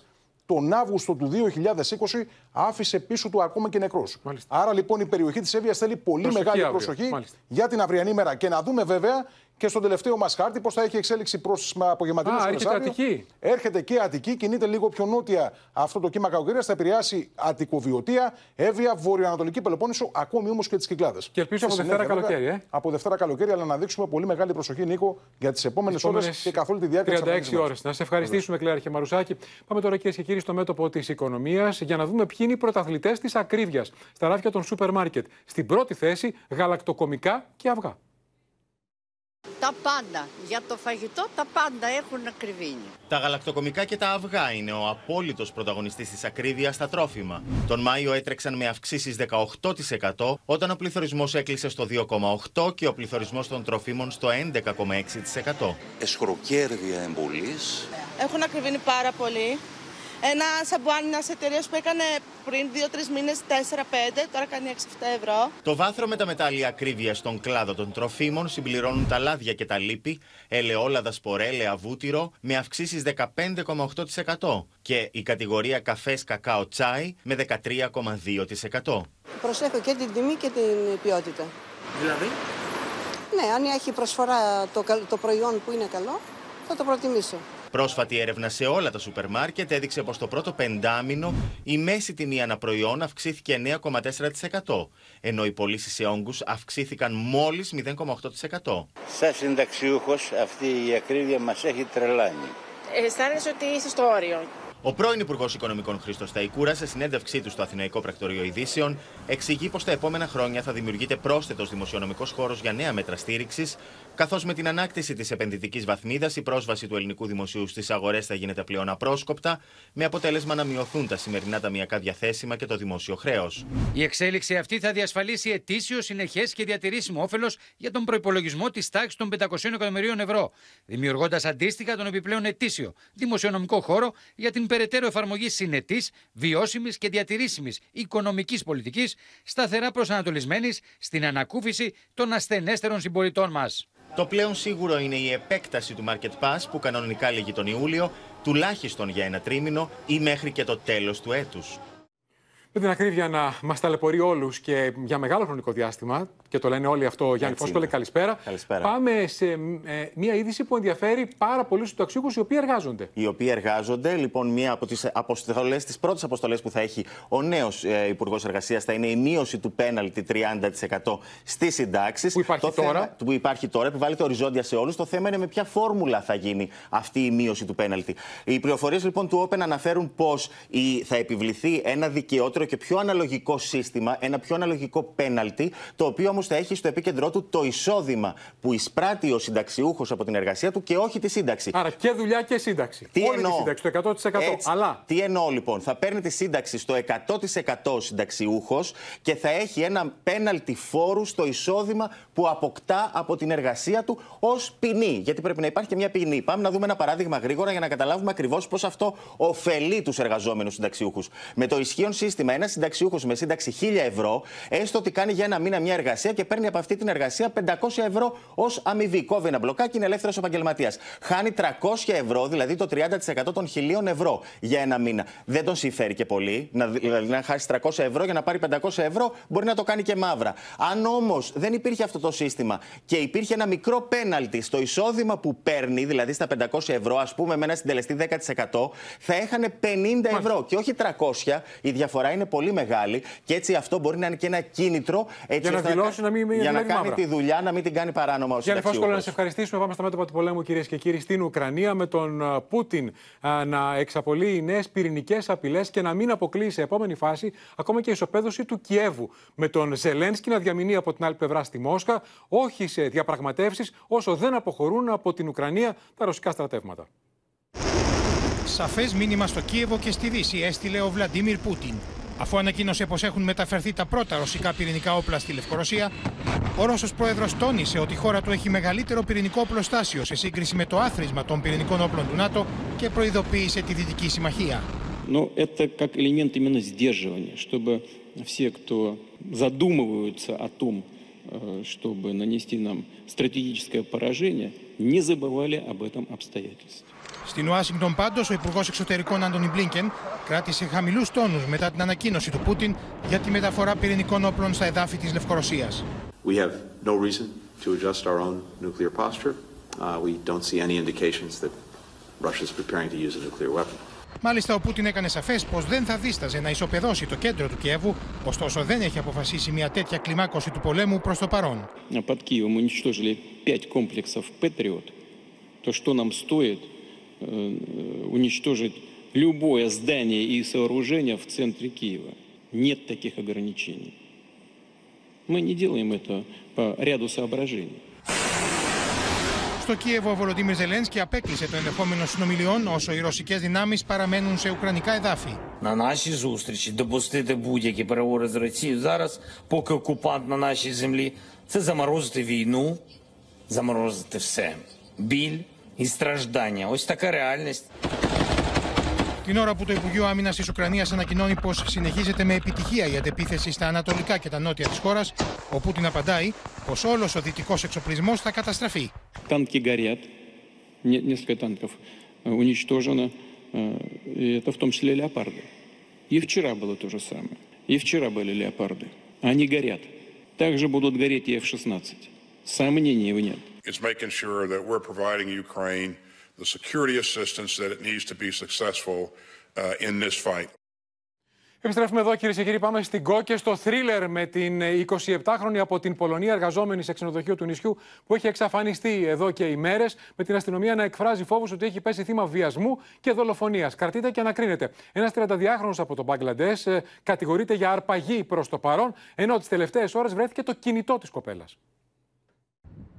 τον Αύγουστο του 2020 άφησε πίσω του ακόμα και νεκρού. Άρα λοιπόν η περιοχή της Εύβοιας θέλει πολύ προσοχή μεγάλη αύριο. προσοχή Μάλιστα. για την αυριανή μέρα. Και να δούμε βέβαια και στον τελευταίο μας χάρτη πώς θα έχει εξέλιξη προ απογευματινού έρχεται Αττική. Έρχεται και Αττική, κινείται λίγο πιο νότια αυτό το κύμα κακοκαιρία. Θα επηρεάσει Αττικοβιωτία, Εύβοια, Βορειοανατολική Πελοπόννησο, ακόμη όμως και τις Κυκλάδες. Και ελπίζω από Δευτέρα καλοκαίρι. Ε; Από Δευτέρα καλοκαίρι, αλλά να δείξουμε πολύ μεγάλη προσοχή, Νίκο, για τις επόμενες ώρες και καθ' όλη τη διάρκεια της 36 ώρες. Να σε ευχαριστήσουμε, Κλέαρχε Μαρουσάκη. Πάμε τώρα, κυρίες και κύριοι, στο μέτωπο της οικονομίας για να δούμε ποιοι είναι οι πρωταθλητές της ακρίβειας στα ράφια των σούπερ μάρκετ. Στην πρώτη θέση, γαλακτοκομικά και αυγά. Τα πάντα. Για το φαγητό τα πάντα έχουν ακριβήνει. Τα γαλακτοκομικά και τα αυγά είναι ο απόλυτος πρωταγωνιστής της ακρίβειας στα τρόφιμα. Τον Μάιο έτρεξαν με αυξήσεις 18% όταν ο πληθωρισμός έκλεισε στο 2,8% και ο πληθωρισμός των τροφίμων στο 11,6%. Εσχροκέρδια εμπολής. Έχουν ακριβήνει πάρα πολύ. Ένα σαμπουάν μια εταιρεία που έκανε πριν 2-3 μήνες 4-5, τώρα κάνει 6-7 ευρώ. Το βάθρο με τα μετάλλια ακρίβεια στον κλάδο των τροφίμων συμπληρώνουν τα λάδια και τα λίπη, ελαιόλαδα, σπορέλαια, βούτυρο με αυξήσεις 15,8% και η κατηγορία καφές, κακάο, τσάι με 13,2%. Προσέχω και την τιμή και την ποιότητα. Δηλαδή; Ναι, αν έχει προσφορά το, το προϊόν που είναι καλό, θα το προτιμήσω. Πρόσφατη έρευνα σε όλα τα σούπερ μάρκετ έδειξε πως το πρώτο πεντάμινο η μέση τιμή ανά προϊόν αυξήθηκε 9,4%, ενώ οι πωλήσει σε όγκους αυξήθηκαν μόλις 0,8%. Σαν συνταξιούχος αυτή η ακρίβεια μας έχει τρελάνει. Αισθάνεσαι ότι είσαι στο όριο. Ο πρώην Υπουργός Οικονομικών Χρήστος Ταϊκούρα, σε συνέντευξή του στο Αθηναϊκό Πρακτορείο Ειδήσεων, εξηγεί πως τα επόμενα χρόνια θα δημιουργείται πρόσθετος δημοσιονομικός χώρος για νέα μέτρα στήριξης, καθώς με την ανάκτηση της επενδυτικής βαθμίδας η πρόσβαση του ελληνικού δημοσίου στις αγορές θα γίνεται πλέον απρόσκοπτα, με αποτέλεσμα να μειωθούν τα σημερινά ταμιακά διαθέσιμα και το δημόσιο χρέος. Η εξέλιξη αυτή θα διασφαλίσει ετήσιος, συνεχές και διατηρήσιμο όφελος για τον προπολογισμό της τάξης των 500 εκατομμυρίων ευρώ, δημιουργώντας αντίστοιχα τον επιπλέον ετήσιο δημοσιονομικό χώρο για την περαιτέρω εφαρμογή συνετής, βιώσιμης και διατηρήσιμης οικονομικής πολιτικής, σταθερά προσανατολισμένης στην ανακούφιση των ασθενέστερων συμπολιτών μας. Το πλέον σίγουρο είναι η επέκταση του Market Pass που κανονικά λήγει τον Ιούλιο, τουλάχιστον για ένα τρίμηνο ή μέχρι και το τέλος του έτους. Με την ακρίβεια να μας ταλαιπωρεί όλους και για μεγάλο χρονικό διάστημα, και το λένε όλοι αυτό, Γιάννη Φόσκολε, καλησπέρα. καλησπέρα. Πάμε σε ε, μια είδηση που ενδιαφέρει πάρα πολλούς συνταξιούχους οι οποίοι εργάζονται. Οι οποίοι εργάζονται. Λοιπόν, μία από τις αποστολές, τις πρώτες αποστολές που θα έχει ο νέος ε, Υπουργός Εργασίας θα είναι η μείωση του πέναλτη 30% στις συντάξεις. Που υπάρχει το τώρα. Θέμα, που υπάρχει τώρα, επιβάλλεται οριζόντια σε όλους. Το θέμα είναι με ποια φόρμουλα θα γίνει αυτή η μείωση του πέναλτη. Οι πληροφορίες λοιπόν του Open αναφέρουν πω θα επιβληθεί ένα δικαιότερο και πιο αναλογικό σύστημα, ένα πιο αναλογικό πέναλτι, το οποίο όμως θα έχει στο επίκεντρό του το εισόδημα που εισπράττει ο συνταξιούχος από την εργασία του και όχι τη σύνταξη. Άρα και δουλειά και σύνταξη. Τι Όλη εννοώ; τη σύνταξη, το 100%. Έτσι. Αλλά Τι εννοώ λοιπόν, θα παίρνει τη σύνταξη στο 100% συνταξιούχος και θα έχει ένα πέναλτι φόρου στο εισόδημα που αποκτά από την εργασία του ως ποινή. Γιατί πρέπει να υπάρχει και μια ποινή. Πάμε να δούμε ένα παράδειγμα γρήγορα για να καταλάβουμε ακριβώς πώς αυτό ωφελεί τους εργαζόμενους συνταξιούχους. Με το ισχύον σύστημα, ένα συνταξιούχος με σύνταξη 1000 ευρώ, έστω ότι κάνει για ένα μήνα μια εργασία και παίρνει από αυτή την εργασία 500 ευρώ ως αμοιβή. Κόβει ένα μπλοκάκι, είναι ελεύθερος επαγγελματίας. Χάνει 300 ευρώ, δηλαδή το 30% των 1000 ευρώ για ένα μήνα. Δεν τον συμφέρει και πολύ. Να, δηλαδή να χάσει 300 ευρώ για να πάρει 500 ευρώ, μπορεί να το κάνει και μαύρα. Αν όμως δεν υπήρχε αυτό το σύστημα και υπήρχε ένα μικρό πέναλτι στο εισόδημα που παίρνει, δηλαδή στα 500 ευρώ, ας πούμε με ένα συντελεστή 10%, θα έχανε 50 ευρώ και όχι 300. Η διαφορά είναι πολύ μεγάλη και έτσι αυτό μπορεί να είναι και ένα κίνητρο έτσι Για να ώστε δηλώσει να μην- μην για να δουλεύει κάνει μαύρα. τη δουλειά, να μην την κάνει παράνομα ο Γιάννη Φάσκολα, να συνταξιούχος. σε ευχαριστήσουμε. Πάμε στα μέτωπα του πολέμου, κυρίες και κύριοι, στην Ουκρανία με τον α, Πούτιν α, να εξαπολύει νέες πυρηνικές απειλές και να μην αποκλείει σε επόμενη φάση ακόμα και η ισοπαίδωση του Κιέβου. Με τον Ζελένσκι να διαμηνεί από την άλλη πλευρά στη Μόσχα, όχι σε διαπραγματεύσεις όσο δεν αποχωρούν από την Ουκρανία τα ρωσικά στρατεύματα. Σαφές μήνυμα στο Κίεβο και στη Δύση έστειλε ο Βλαντίμιρ Πούτιν. Αφού ανακοίνωσε πω έχουν μεταφερθεί τα πρώτα ρωσικά πυρηνικά όπλα στη Λευκορωσία, ο Ρώσος πρόεδρος τόνισε ότι η χώρα του έχει μεγαλύτερο πυρηνικό οπλοστάσιο σε σύγκριση με το άθροισμα των πυρηνικών όπλων του ΝΑΤΟ και προειδοποίησε τη Δυτική Συμμαχία. Но это как элемент именно сдерживания, чтобы все, кто задумываются о том, э, чтобы нанести нам стратегическое поражение, не забывали об этом обстоятельстве. Στην Ουάσιγκτον πάντω, ο Υπουργό Εξωτερικών Άντωνι Μπλίνκεν κράτησε χαμηλού τόνου μετά την ανακοίνωση του Πούτιν για τη μεταφορά πυρηνικών όπλων στα εδάφη τη Λευκορωσία. We have no reason to adjust our own nuclear posture. Uh, we don't see any indications that Russia is preparing to use a nuclear weapon. Μάλιστα, ο Πούτιν έκανε σαφέ πω δεν θα δίσταζε να ισοπεδώσει το κέντρο του Κιέβου, ωστόσο δεν έχει αποφασίσει μια τέτοια κλιμάκωση του πολέμου προ το παρόν. А Под Киевом уничтожили пять комплексов «Патриот». То что нам стоит э, уничтожить любое здание и сооружение в центре Киева? Нет таких ограничений. Мы не делаем это по ряду соображений. Στο Κίεβο, ο Βολοντίμιρ Ζελένσκι απέκλεισε το ενδεχόμενο συνομιλιών όσο οι ρωσικέ δυνάμει παραμένουν σε ουκρανικά εδάφη. на нашій зустрічі допустити будь-які переговори з Росією зараз, поки окупант на нашій землі, це заморозити війну, заморозити все. Біль і страждання. Ось така реальність. Την ώρα που το Υπουργείο Άμυνα τη Ουκρανία ανακοινώνει πω συνεχίζεται με επιτυχία η αντεπίθεση στα ανατολικά και τα νότια τη χώρα, ο Πούτιν απαντάει πω όλο ο δυτικό εξοπλισμό θα καταστραφεί. Танки горят, Не- несколько танков э, уничтожено, э, и это в том числе леопарды. И вчера было то же самое. И вчера были леопарды. Они горят. Также будут гореть и F-16. Сомнений нет. It's making sure that we're providing Ukraine the security assistance that it needs to be successful uh, in this fight. Επιστρέφουμε εδώ κυρίες και κύριοι. Πάμε στην ΚΟ και στο θρίλερ με την 27χρονη από την Πολωνία εργαζόμενη σε ξενοδοχείο του νησιού που έχει εξαφανιστεί εδώ και ημέρες με την αστυνομία να εκφράζει φόβους ότι έχει πέσει θύμα βιασμού και δολοφονίας. Κρατείται και ανακρίνεται. Ένας 32χρονο από τον Μπαγκλαντές κατηγορείται για αρπαγή προς το παρόν, ενώ τις τελευταίες ώρες βρέθηκε το κινητό της κοπέλας.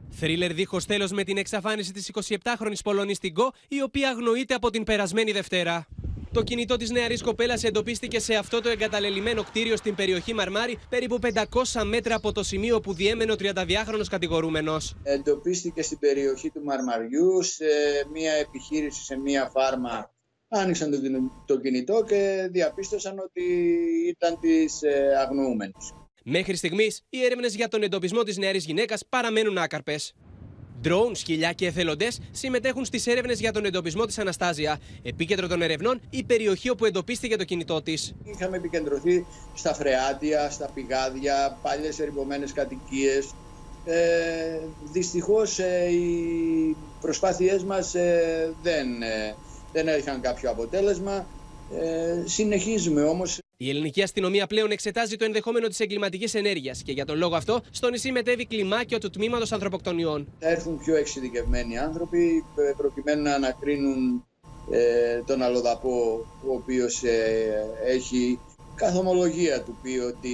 Θρίλερ δίχως τέλος με την εξαφάνιση της 27χρονη Πολωνής στην ΚΟ, η οποία αγνοείται από την περασμένη Δευτέρα. Το κινητό της νεαρής κοπέλας εντοπίστηκε σε αυτό το εγκαταλελειμμένο κτίριο στην περιοχή Μαρμάρι, περίπου 500 μέτρα από το σημείο που διέμενε ο 32χρονο κατηγορούμενος. εντοπίστηκε στην περιοχή του Μαρμαριού σε μια επιχείρηση, σε μια φάρμα. Άνοιξαν το, το κινητό και διαπίστωσαν ότι ήταν της ε, αγνοούμενης. Μέχρι στιγμής, οι έρευνες για τον εντοπισμό της νεαρής γυναίκας παραμένουν άκαρπες. Ντρόουν, σκυλιά και εθελοντές συμμετέχουν στις έρευνες για τον εντοπισμό της Αναστάζια. Επίκεντρο των ερευνών, η περιοχή όπου εντοπίστηκε το κινητό της. Είχαμε επικεντρωθεί στα φρεάτια, στα πηγάδια, παλιές ερημωμένες κατοικίες. Ε, δυστυχώς ε, οι προσπάθειές μας ε, δεν, ε, δεν είχαν κάποιο αποτέλεσμα. Ε, συνεχίζουμε όμως Η ελληνική αστυνομία πλέον εξετάζει το ενδεχόμενο της εγκληματικής ενέργειας και για τον λόγο αυτό στο νησί μετέβει κλιμάκιο του τμήματος ανθρωποκτονιών. θα έρθουν πιο εξειδικευμένοι άνθρωποι ε, προκειμένου να ανακρίνουν ε, τον αλλοδαπό ο οποίος ε, έχει καθομολογία του πει ότι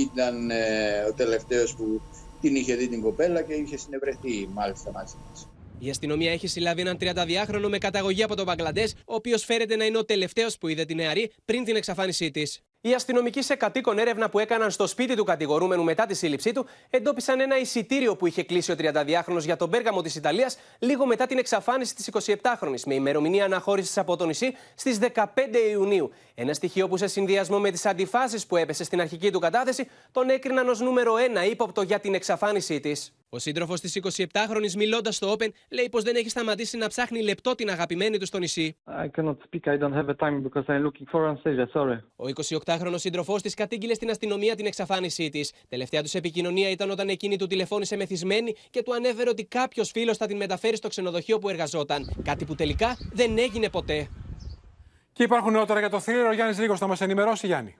ήταν ε, ο τελευταίος που την είχε δει την κοπέλα και είχε συνευρεθεί μάλιστα μαζί μας. Η αστυνομία έχει συλλάβει έναν 32χρονο με καταγωγή από τον Μπαγκλαντές, ο οποίος φέρεται να είναι ο τελευταίος που είδε την νεαρή πριν την εξαφάνισή της. Οι αστυνομικοί σε κατοίκον έρευνα που έκαναν στο σπίτι του κατηγορούμενου μετά τη σύλληψή του εντόπισαν ένα εισιτήριο που είχε κλείσει ο 32χρονο για τον Πέργαμο της Ιταλίας λίγο μετά την εξαφάνιση της 27χρονη, με ημερομηνία αναχώρησης από το νησί στις 15 Ιουνίου. Ένα στοιχείο που σε συνδυασμό με τις αντιφάσεις που έπεσε στην αρχική του κατάθεση τον έκριναν ως νούμερο 1 ύποπτο για την εξαφάνισή της. Ο σύντροφος της 27χρονη, μιλώντας στο Open, λέει πως δεν έχει σταματήσει να ψάχνει λεπτό την αγαπημένη του στο νησί. I cannot speak. I don't have a time because I'm looking for Anastasia. Sorry. Ο 28χρονο σύντροφός της κατήγγειλε στην αστυνομία την εξαφάνισή της. Τελευταία τους επικοινωνία ήταν όταν εκείνη του τηλεφώνησε μεθυσμένη και του ανέφερε ότι κάποιος φίλος θα την μεταφέρει στο ξενοδοχείο που εργαζόταν. Κάτι που τελικά δεν έγινε ποτέ. Και υπάρχουν νεότερα για το θρύλο. Ο Γιάννης Ρίγος θα μας ενημερώσει, Γιάννη.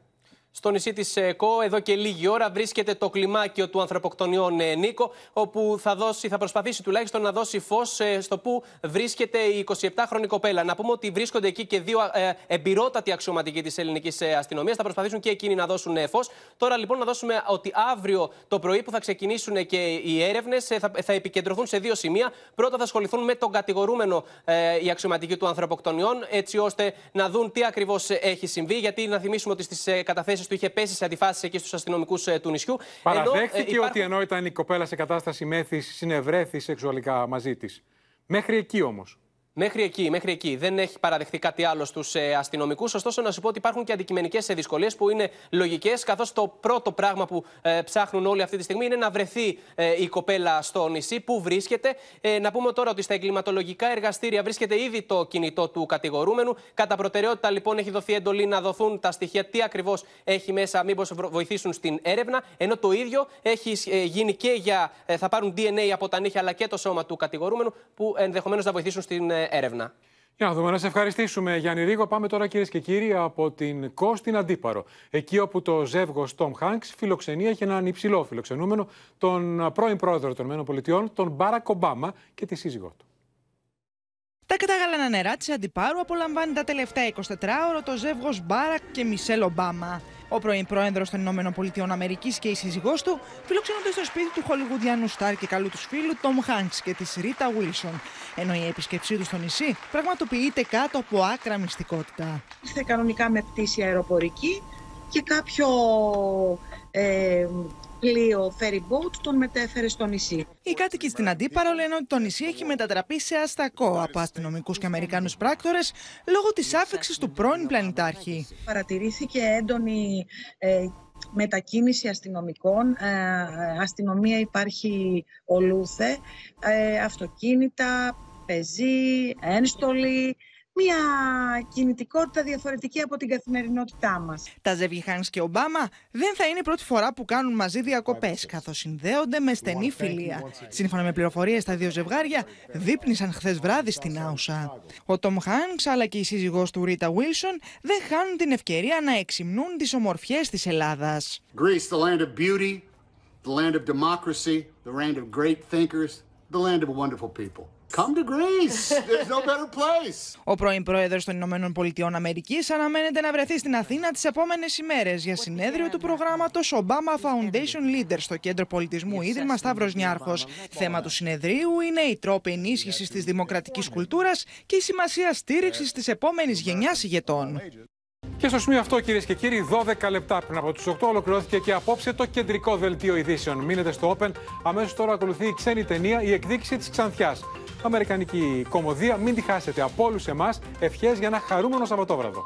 Στο νησί της ΚΟ, εδώ και λίγη ώρα, βρίσκεται το κλιμάκιο του ανθρωποκτονιών ε, Νίκο, όπου θα, δώσει, θα προσπαθήσει τουλάχιστον να δώσει φως στο που βρίσκεται η 27χρονη κοπέλα. Να πούμε ότι βρίσκονται εκεί και δύο ε, εμπειρότατοι αξιωματικοί της ελληνικής αστυνομίας. Θα προσπαθήσουν και εκείνοι να δώσουν φως. Τώρα λοιπόν να δώσουμε ότι αύριο το πρωί που θα ξεκινήσουν και οι έρευνες θα, θα επικεντρωθούν σε δύο σημεία. Πρώτα θα ασχοληθούν με τον κατηγορούμενο ε, οι αξιωματικοί του ανθρωποκτονιών, έτσι ώστε να δουν τι ακριβώς έχει συμβεί. Γιατί να θυμίσουμε ότι στις καταθέσεις του είχε πέσει σε αντιφάσεις εκεί στους αστυνομικούς του νησιού. Παραδέχθηκε Ενώ, ε, υπάρχουν- ότι ενώ ήταν η κοπέλα σε κατάσταση μέθης συνευρέθη σεξουαλικά μαζί της. Μέχρι εκεί όμως. Μέχρι εκεί, μέχρι εκεί. Δεν έχει παραδεχθεί κάτι άλλο στους ε, αστυνομικούς. Ωστόσο, να σου πω ότι υπάρχουν και αντικειμενικές δυσκολίες που είναι λογικές, καθώς το πρώτο πράγμα που ε, ψάχνουν όλοι αυτή τη στιγμή είναι να βρεθεί ε, η κοπέλα στο νησί. Πού βρίσκεται; Ε, να πούμε τώρα ότι στα εγκληματολογικά εργαστήρια βρίσκεται ήδη το κινητό του κατηγορούμενου. Κατά προτεραιότητα, λοιπόν, έχει δοθεί εντολή να δοθούν τα στοιχεία τι ακριβώς έχει μέσα, μήπως βοηθήσουν στην έρευνα. Ενώ το ίδιο έχει ε, γίνει και για. ε, θα πάρουν DNA από τα νύχια αλλά και το σώμα του κατηγορούμενου, που ενδεχομένως να βοηθήσουν στην ε, έρευνα. Για να δούμε, να σε ευχαριστήσουμε Γιάννη Ρίγο. Πάμε τώρα κυρίες και κύριοι από την ΚΟ στην Αντίπαρο. Εκεί όπου το ζεύγος Τόμ Χάγκ φιλοξενεί έχει έναν υψηλό φιλοξενούμενο, τον πρώην πρόεδρο των ΗΠΑ, τον Μπάρακ Ομπάμα και τη σύζυγό του. Τα κατάγαλανα νερά της Αντιπάρου απολαμβάνει τα τελευταία 24 ώρα το ζεύγος Μπάρακ και Μισελ Ομπάμα. Ο πρώην πρόεδρος των Ηνωμένων Πολιτειών Αμερικής και η σύζυγός του φιλοξενούνται στο σπίτι του Χολιγουδιάνου Στάρ και καλού τους φίλου Τόμ Χάγκ και της Ρίτα Βίλσον. Ενώ η επίσκεψή τους στο νησί πραγματοποιείται κάτω από άκρα μυστικότητα. Ήρθε κανονικά με πτήση αεροπορική και κάποιο ε, πλοίο ferry boat τον μετέφερε στο νησί. Οι κάτοικοι στην Αντίπαρο λένε ότι το νησί έχει μετατραπεί σε αστακό από αστυνομικούς και Αμερικάνους πράκτορες λόγω της άφηξης του πρώην πλανητάρχη. Παρατηρήθηκε έντονη ε, μετακίνηση αστυνομικών. Ε, αστυνομία υπάρχει ολούθε, ε, αυτοκίνητα, πεζή, ένστολοι, μια κινητικότητα διαφορετική από την καθημερινότητά μας. Τα ζεύγη Χάνς και Ομπάμα δεν θα είναι η πρώτη φορά που κάνουν μαζί διακοπές, καθώς συνδέονται με στενή φιλία. Σύμφωνα με πληροφορίες, τα δύο ζευγάρια δείπνησαν χθες βράδυ στην Άουσα. Ο Τόμ Χάνξ αλλά και η σύζυγός του Ρίτα Βίλσον δεν χάνουν την ευκαιρία να εξυμνούν τις ομορφιές της Ελλάδας. Greece, the land of beauty, the land of democracy, the land of great thinkers, the land of wonderful people. Come to Greece. There's no better place. Ο πρώην πρόεδρος των Ηνωμένων Πολιτειών Αμερικής αναμένεται να βρεθεί στην Αθήνα τις επόμενες ημέρες για συνέδριο του προγράμματος Obama Foundation Leader στο Κέντρο Πολιτισμού Ίδρυμα Σταύρος Νιάρχος. Θέμα του συνεδρίου είναι οι τρόποι ενίσχυσης της δημοκρατικής κουλτούρας και η σημασία στήριξης της επόμενης γενιάς ηγετών. Και στο σημείο αυτό, κυρίες και κύριοι, 12 λεπτά πριν από του 8 ολοκληρώθηκε και απόψε το κεντρικό δελτίο ειδήσεων. Μείνετε στο Open. Αμέσως τώρα ακολουθεί η ξένη ταινία Η εκδίκηση της Ξανθιάς. Αμερικανική κομμωδία. Μην τη χάσετε από όλους εμάς. Ευχές για ένα χαρούμενο Σαββατόβραδο.